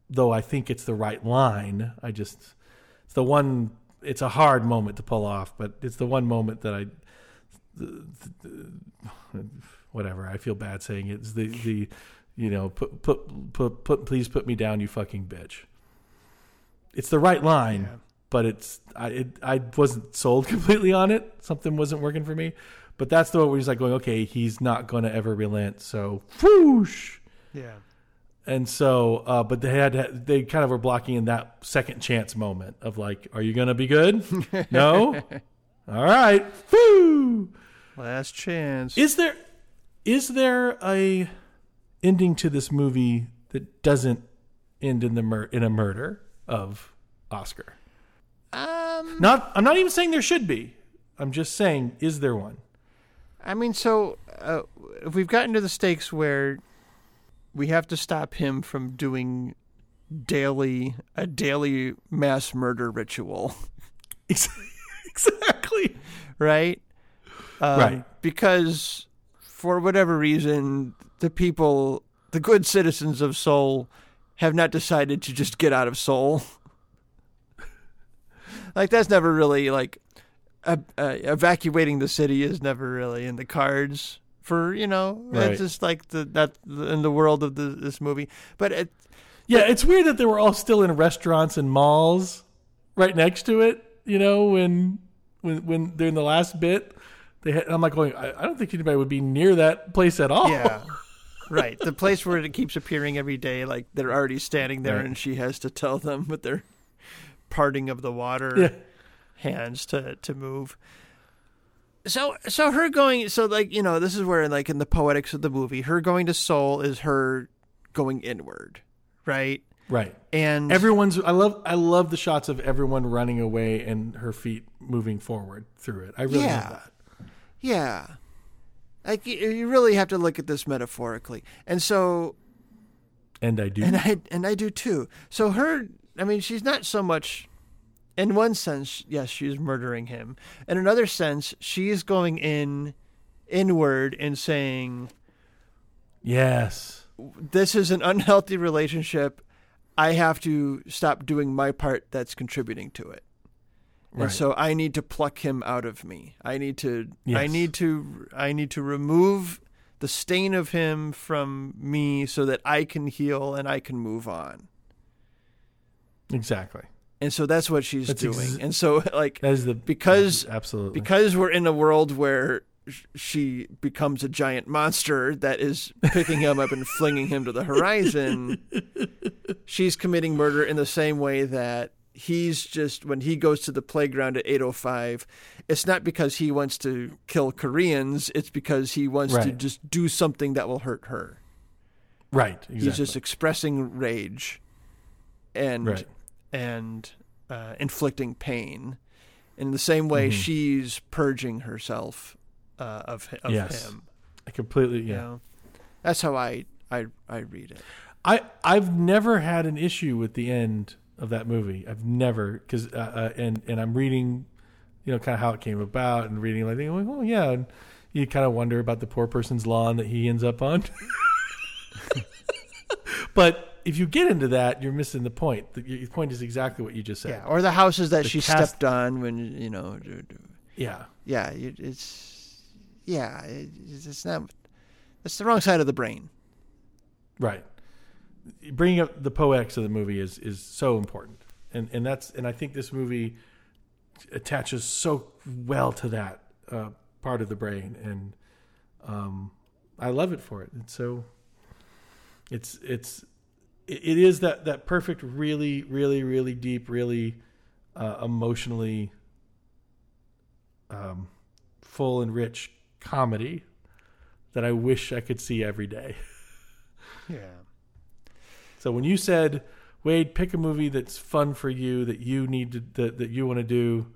though I think it's the right line, I just it's the one it's a hard moment to pull off, but it's the one moment that I whatever, I feel bad saying it. It's the the you know, put put put put please put me down you fucking bitch. It's the right line, Yeah. But it's I it, I wasn't sold [laughs] completely on it. Something wasn't working for me. But that's the one where he's like going, okay, he's not going to ever relent. So, whoosh. Yeah. And so, uh, but they had they kind of were blocking in that second chance moment of like, are you gonna be good? [laughs] no. All right. Woo. Last chance. Is there is there a ending to this movie that doesn't end in the mur- in a murder of Oscar? Um, Not. I'm not even saying there should be. I'm just saying, is there one? I mean, so uh, if we've gotten to the stakes where we have to stop him from doing daily a daily mass murder ritual, [laughs] exactly. right? Um, Right. Because for whatever reason, the people, the good citizens of Seoul, have not decided to just get out of Seoul. [laughs] like that's never really like uh, uh, evacuating the city is never really in the cards for you know Right. it's just like the that in the world of the, this movie. But it, Yeah, it's weird that they were all still in restaurants and malls right next to it. You know, when when when they're in the last bit, they had, I'm like going, I, I don't think anybody would be near that place at all. Yeah. [laughs] right. The place where it keeps appearing every day, like they're already standing there Right. and she has to tell them with their parting of the water Yeah. hands to, to move. So so her going so like, you know, this is where like in the poetics of the movie, her going to Seoul is her going inward. Right? right. And Everyone's. I love. I love the shots of everyone running away and her feet moving forward through it. I really Yeah. love that. Yeah. Like you, you really have to look at this metaphorically. And so And I do. and I and I do too. So her, I mean, she's not so much. In one sense, yes, she's murdering him. In another sense, she's going in inward and saying, yes. "This is an unhealthy relationship. I have to stop doing my part that's contributing to it." Right. And so I need to pluck him out of me. I need to I need to I need to remove the stain of him from me so that I can heal and I can move on. Exactly. And so that's what she's That's doing. ex- and so [laughs] like That is the Because- absolutely because we're in a world where she becomes a giant monster that is picking him up and flinging him to the horizon, [laughs] she's committing murder in the same way that he's just when he goes to the playground at 805 it's not because he wants to kill koreans it's because he wants to just do something that will hurt her Right. Exactly. he's just expressing rage and Right. And uh, inflicting pain in the same way Mhm. she's purging herself uh, of, of Yes. him I completely. you Yeah. know? that's how I, I i read it I I've never had an issue with the end of that movie. I've never because uh, uh, and and I'm reading, you know, kind of how it came about and reading like, thinking, oh yeah, and you kind of wonder about the poor person's lawn that he ends up on. [laughs] but if you get into that, you're missing the point. The, your point is exactly what you just said. yeah or the houses that The she cast- stepped on when you know Yeah. yeah it's yeah it's not it's the wrong side of the brain Right. Bringing up the poetics of the movie is is so important, and and that's and I think this movie attaches so well to that uh, part of the brain, and um, I love it for it. It's so. It's it's it is that that perfect, really, really, really deep, really uh, emotionally um, full and rich comedy that I wish I could see every day. yeah So when you said, Wade, pick a movie that's fun for you that you need to that, that you want to do,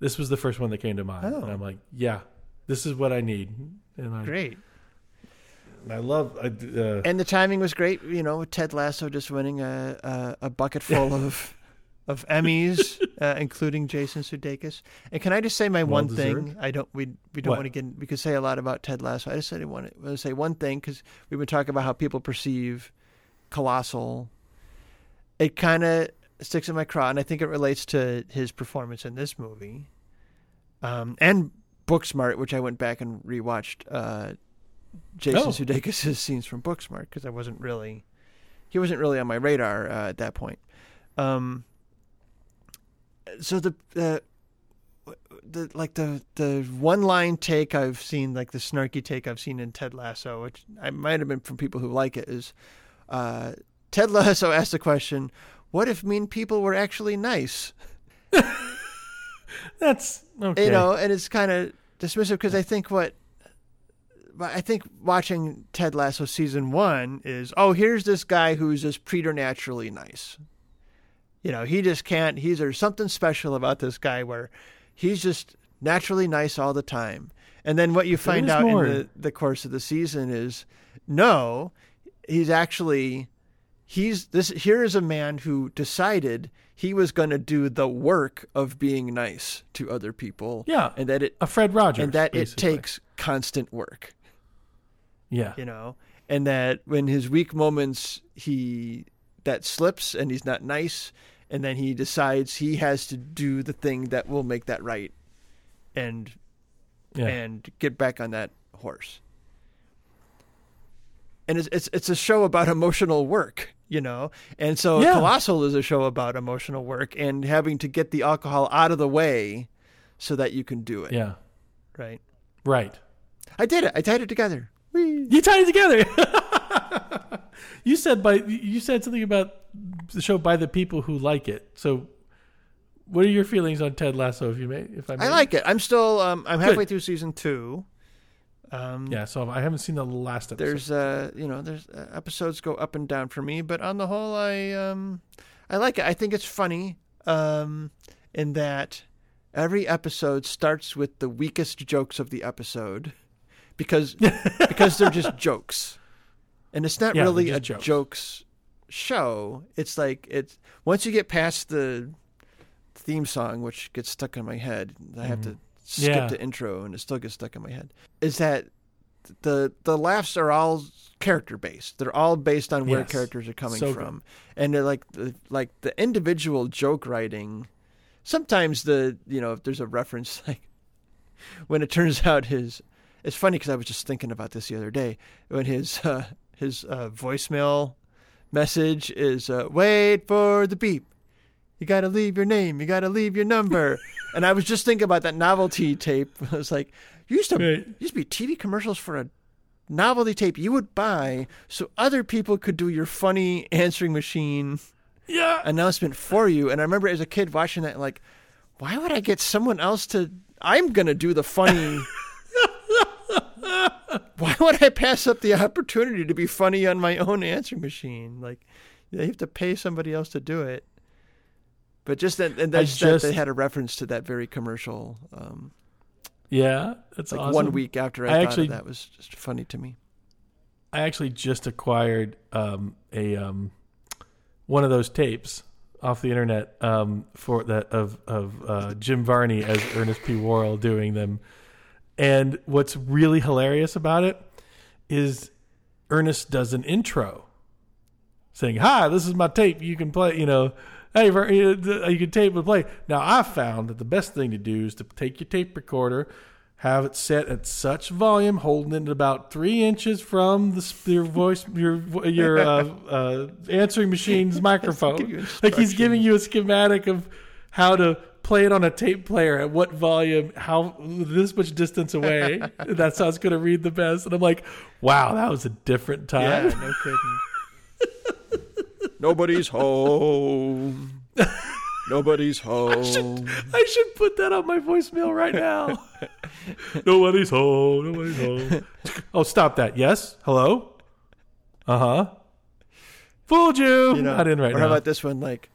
this was the first one that came to mind, Oh. and I'm like, yeah, this is what I need, and I great I love I, uh, and the timing was great. You know, Ted Lasso just winning a a, a bucket full [laughs] of of Emmys, uh, including Jason Sudeikis. And can I just say my Well one thing? I don't. We we don't What? want to get. We could say a lot about Ted Lasso. I just said I want to, want to say one thing because we've been talking about how people perceive Colossal. It kind of sticks in my craw, and I think it relates to his performance in this movie, um, and Booksmart, which I went back and rewatched. Uh, Jason Oh. Sudeikis' scenes from Booksmart because I wasn't really, he wasn't really on my radar uh, at that point. Um, so the uh, the like the the one line take I've seen, like the snarky take I've seen in Ted Lasso, which I might have been from people who like it, is uh, Ted Lasso [laughs] asked the question, "What if mean people were actually nice?" [laughs] that's okay. you know, and it's kind of dismissive because I think what, I think watching Ted Lasso season one is, oh, here's this guy who's just preternaturally nice. You know, he just can't. He's there's something special about this guy where he's just naturally nice all the time. And then what you find out more. in the, the course of the season is, no, he's actually he's this here is a man who decided he was going to do the work of being nice to other people yeah, and that it a Fred Rogers, and that basically. it takes constant work yeah, you know and that when his weak moments he that slips and he's not nice and then he decides he has to do the thing that will make that right and yeah, and get back on that horse. And it's it's it's a show about emotional work, you know. And so Yeah. Colossal is a show about emotional work and having to get the alcohol out of the way so that you can do it. yeah, Right. right. I did it. I tied it together. Whee. You tied it together. [laughs] you said by you said something about the show by the people who like it. So, what are your feelings on Ted Lasso? If you may, if I may? I like it. I'm still um I'm halfway Good. through season 2. Um Yeah, so I haven't seen the last episode. there's uh you know there's uh, episodes go up and down for me but on the whole i um i like it i think it's funny um in that every episode starts with the weakest jokes of the episode because because they're just [laughs] jokes and it's not Yeah, really a jokes. jokes show it's like it's once you get past the theme song which gets stuck in my head i have to skip Mm-hmm. Yeah. the intro and it still gets stuck in my head is that the the laughs are all character based. They're all based on where Yes. characters are coming So good. from, and they're like the, like the individual joke writing. Sometimes the you know if there's a reference [laughs] like when it turns out his. It's funny because I was just thinking about this the other day when his [laughs] uh, his uh, voicemail message is uh, wait for the beep. You got to leave your name. You got to leave your number. [laughs] and I was just thinking about that novelty tape. [laughs] I was like, you used to Right. used to be TV commercials for a novelty tape you would buy so other people could do your funny answering machine Yeah. announcement for you. And I remember as a kid watching that, like, why would I get someone else to? I'm gonna do the funny. [laughs] why would I pass up the opportunity to be funny on my own answering machine? Like, you have to pay somebody else to do it. But just that, and that's just- that they had a reference to that very commercial. Um, Yeah, that's like awesome. one week after I, I thought actually- of that was just funny to me. I actually just acquired um, a um, one of those tapes off the internet um, for that of of uh, Jim Varney as Ernest P. Worrell doing them. And what's really hilarious about it is Ernest does an intro saying, "Hi, this is my tape. You can play. You know, hey, you can tape and play." Now, I found that the best thing to do is to take your tape recorder, have it set at such volume, holding it about three inches from the, your voice, your your uh, [laughs] uh, answering machine's microphone. like he's giving you a schematic of how to play it on a tape player at what volume, how this much distance away. [laughs] That's how it's going to read the best. And I'm like, wow, that was a different time. Yeah, no kidding. [laughs] Nobody's home. Nobody's [laughs] home. I should put that on my voicemail right now. nobody's home. Nobody's home. Oh, stop that. Yes. Hello. Uh huh. Fooled you. You know, Not in right or now. how about this one? Like,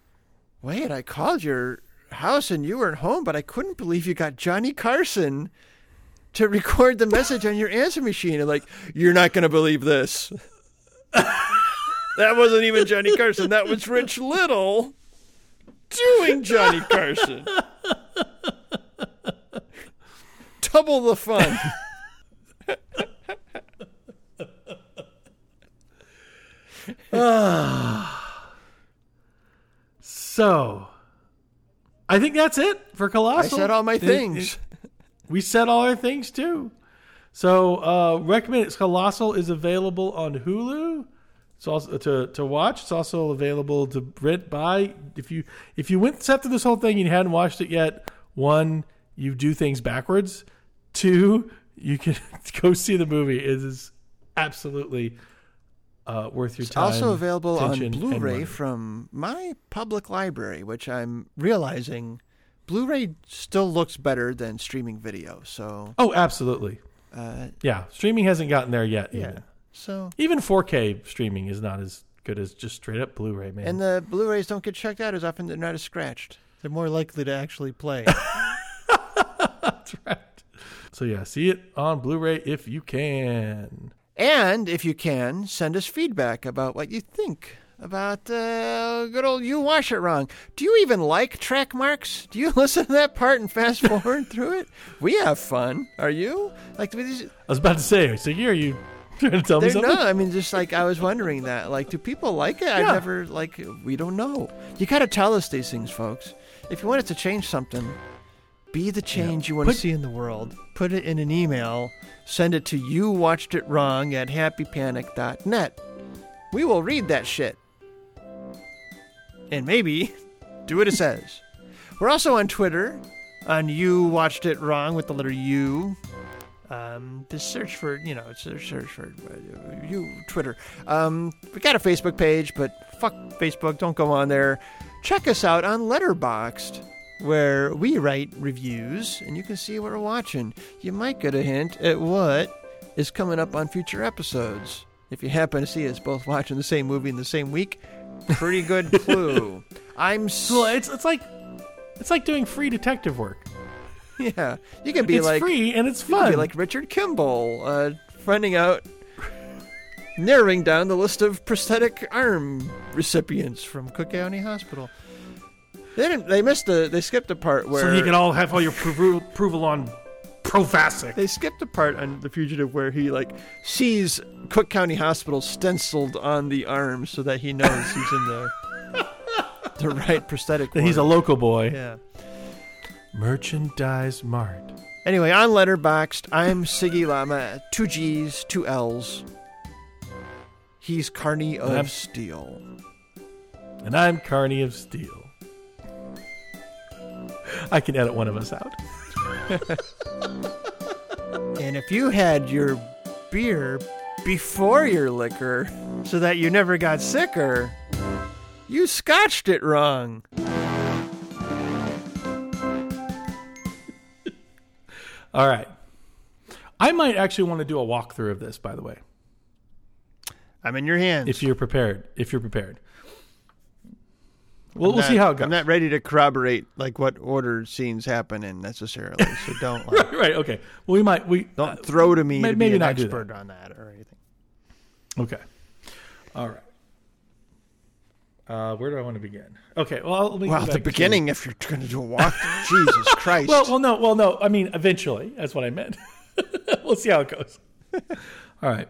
wait, I called your house and you weren't home, but I couldn't believe you got Johnny Carson to record the message on your answer machine. And like, you're not going to believe this. that wasn't even Johnny Carson. That was Rich Little doing Johnny Carson. Double the fun. [sighs] [sighs] so, I think that's it for Colossal. I said all my things. [laughs] we said all our things too. So, uh, recommend it. Colossal is available on Hulu. It's also to to watch. It's also available to rent by. If you if you went set through this whole thing and you hadn't watched it yet, one you do things backwards. Two, you can [laughs] go see the movie. It is absolutely uh, worth your It's time. also available on Blu-ray from my public library, which I'm realizing Blu-ray still looks better than streaming video. So, Oh, absolutely. uh, Yeah, streaming hasn't gotten there yet. yeah. Even. So, Even 4K streaming is not as good as just straight up Blu-ray, man. and the Blu-rays don't get checked out as often. They're not as scratched. They're more likely to actually play. [laughs] That's right. So yeah, see it on Blu-ray if you can. And if you can, send us feedback about what you think about uh, good old you wash it wrong. Do you even like track marks? Do you [laughs] listen to that part and fast [laughs] forward through it? We have fun. Are you? Like I was about to say, so here you [laughs] trying to tell me something? no, I mean, just like I was wondering that. Like, do people like it? I've never like. We don't know. You got to tell us these things, folks. If you want it to change something, be the change you want to see in the world. Put it in an email. Send it to you watched it wrong at happypanic.net. We will read that shit. And maybe [laughs] do what it says. We're also on Twitter on you watched it wrong with the letter U. Um, just search for you know search, search for uh, you Twitter. Um, we got a Facebook page, but fuck Facebook. Don't go on there. Check us out on Letterboxd, where we write reviews, and you can see what we're watching. You might get a hint at what is coming up on future episodes. If you happen to see us both watching the same movie in the same week, pretty good [laughs] clue. I'm s- Well, it's it's like it's like doing free detective work. yeah. You can be it's like free and it's fun. be like Richard Kimball, uh, finding out, narrowing down the list of prosthetic arm recipients from Cook County Hospital. They didn't. They missed the. They skipped the part where so you can all have all your approval, approval on Provasic. they skipped the part on the fugitive where he like sees Cook County Hospital stenciled on the arm so that he knows he's in the [laughs] the right prosthetic. That he's a local boy. yeah. Merchandise Mart. Anyway, on Letterboxd, I'm Siggy Lama, two G's, two L's. He's Carney of I'm- Steel. And I'm Carney of Steel. I can edit one of us out. [laughs] And if you had your beer before your liquor so that you never got sicker, You scotched it wrong. [laughs] All right. I might actually want to do a walkthrough of this, by the way, I'm in your hands. if you're prepared. If you're prepared. We'll, we'll see how it goes. I'm not ready to corroborate like what order scenes happen in necessarily. So [laughs] don't like, right, okay. Well, we might. We don't uh, throw to me may- to maybe an not expert on that or anything. Okay. All right. Uh, where do I want to begin? Okay. Well, let me Well, the to- beginning, if you're going to do a walkthrough, [laughs] Jesus Christ. Well, well, no, well, no. I mean, eventually. That's what I meant. [laughs] we'll see how it goes. All right.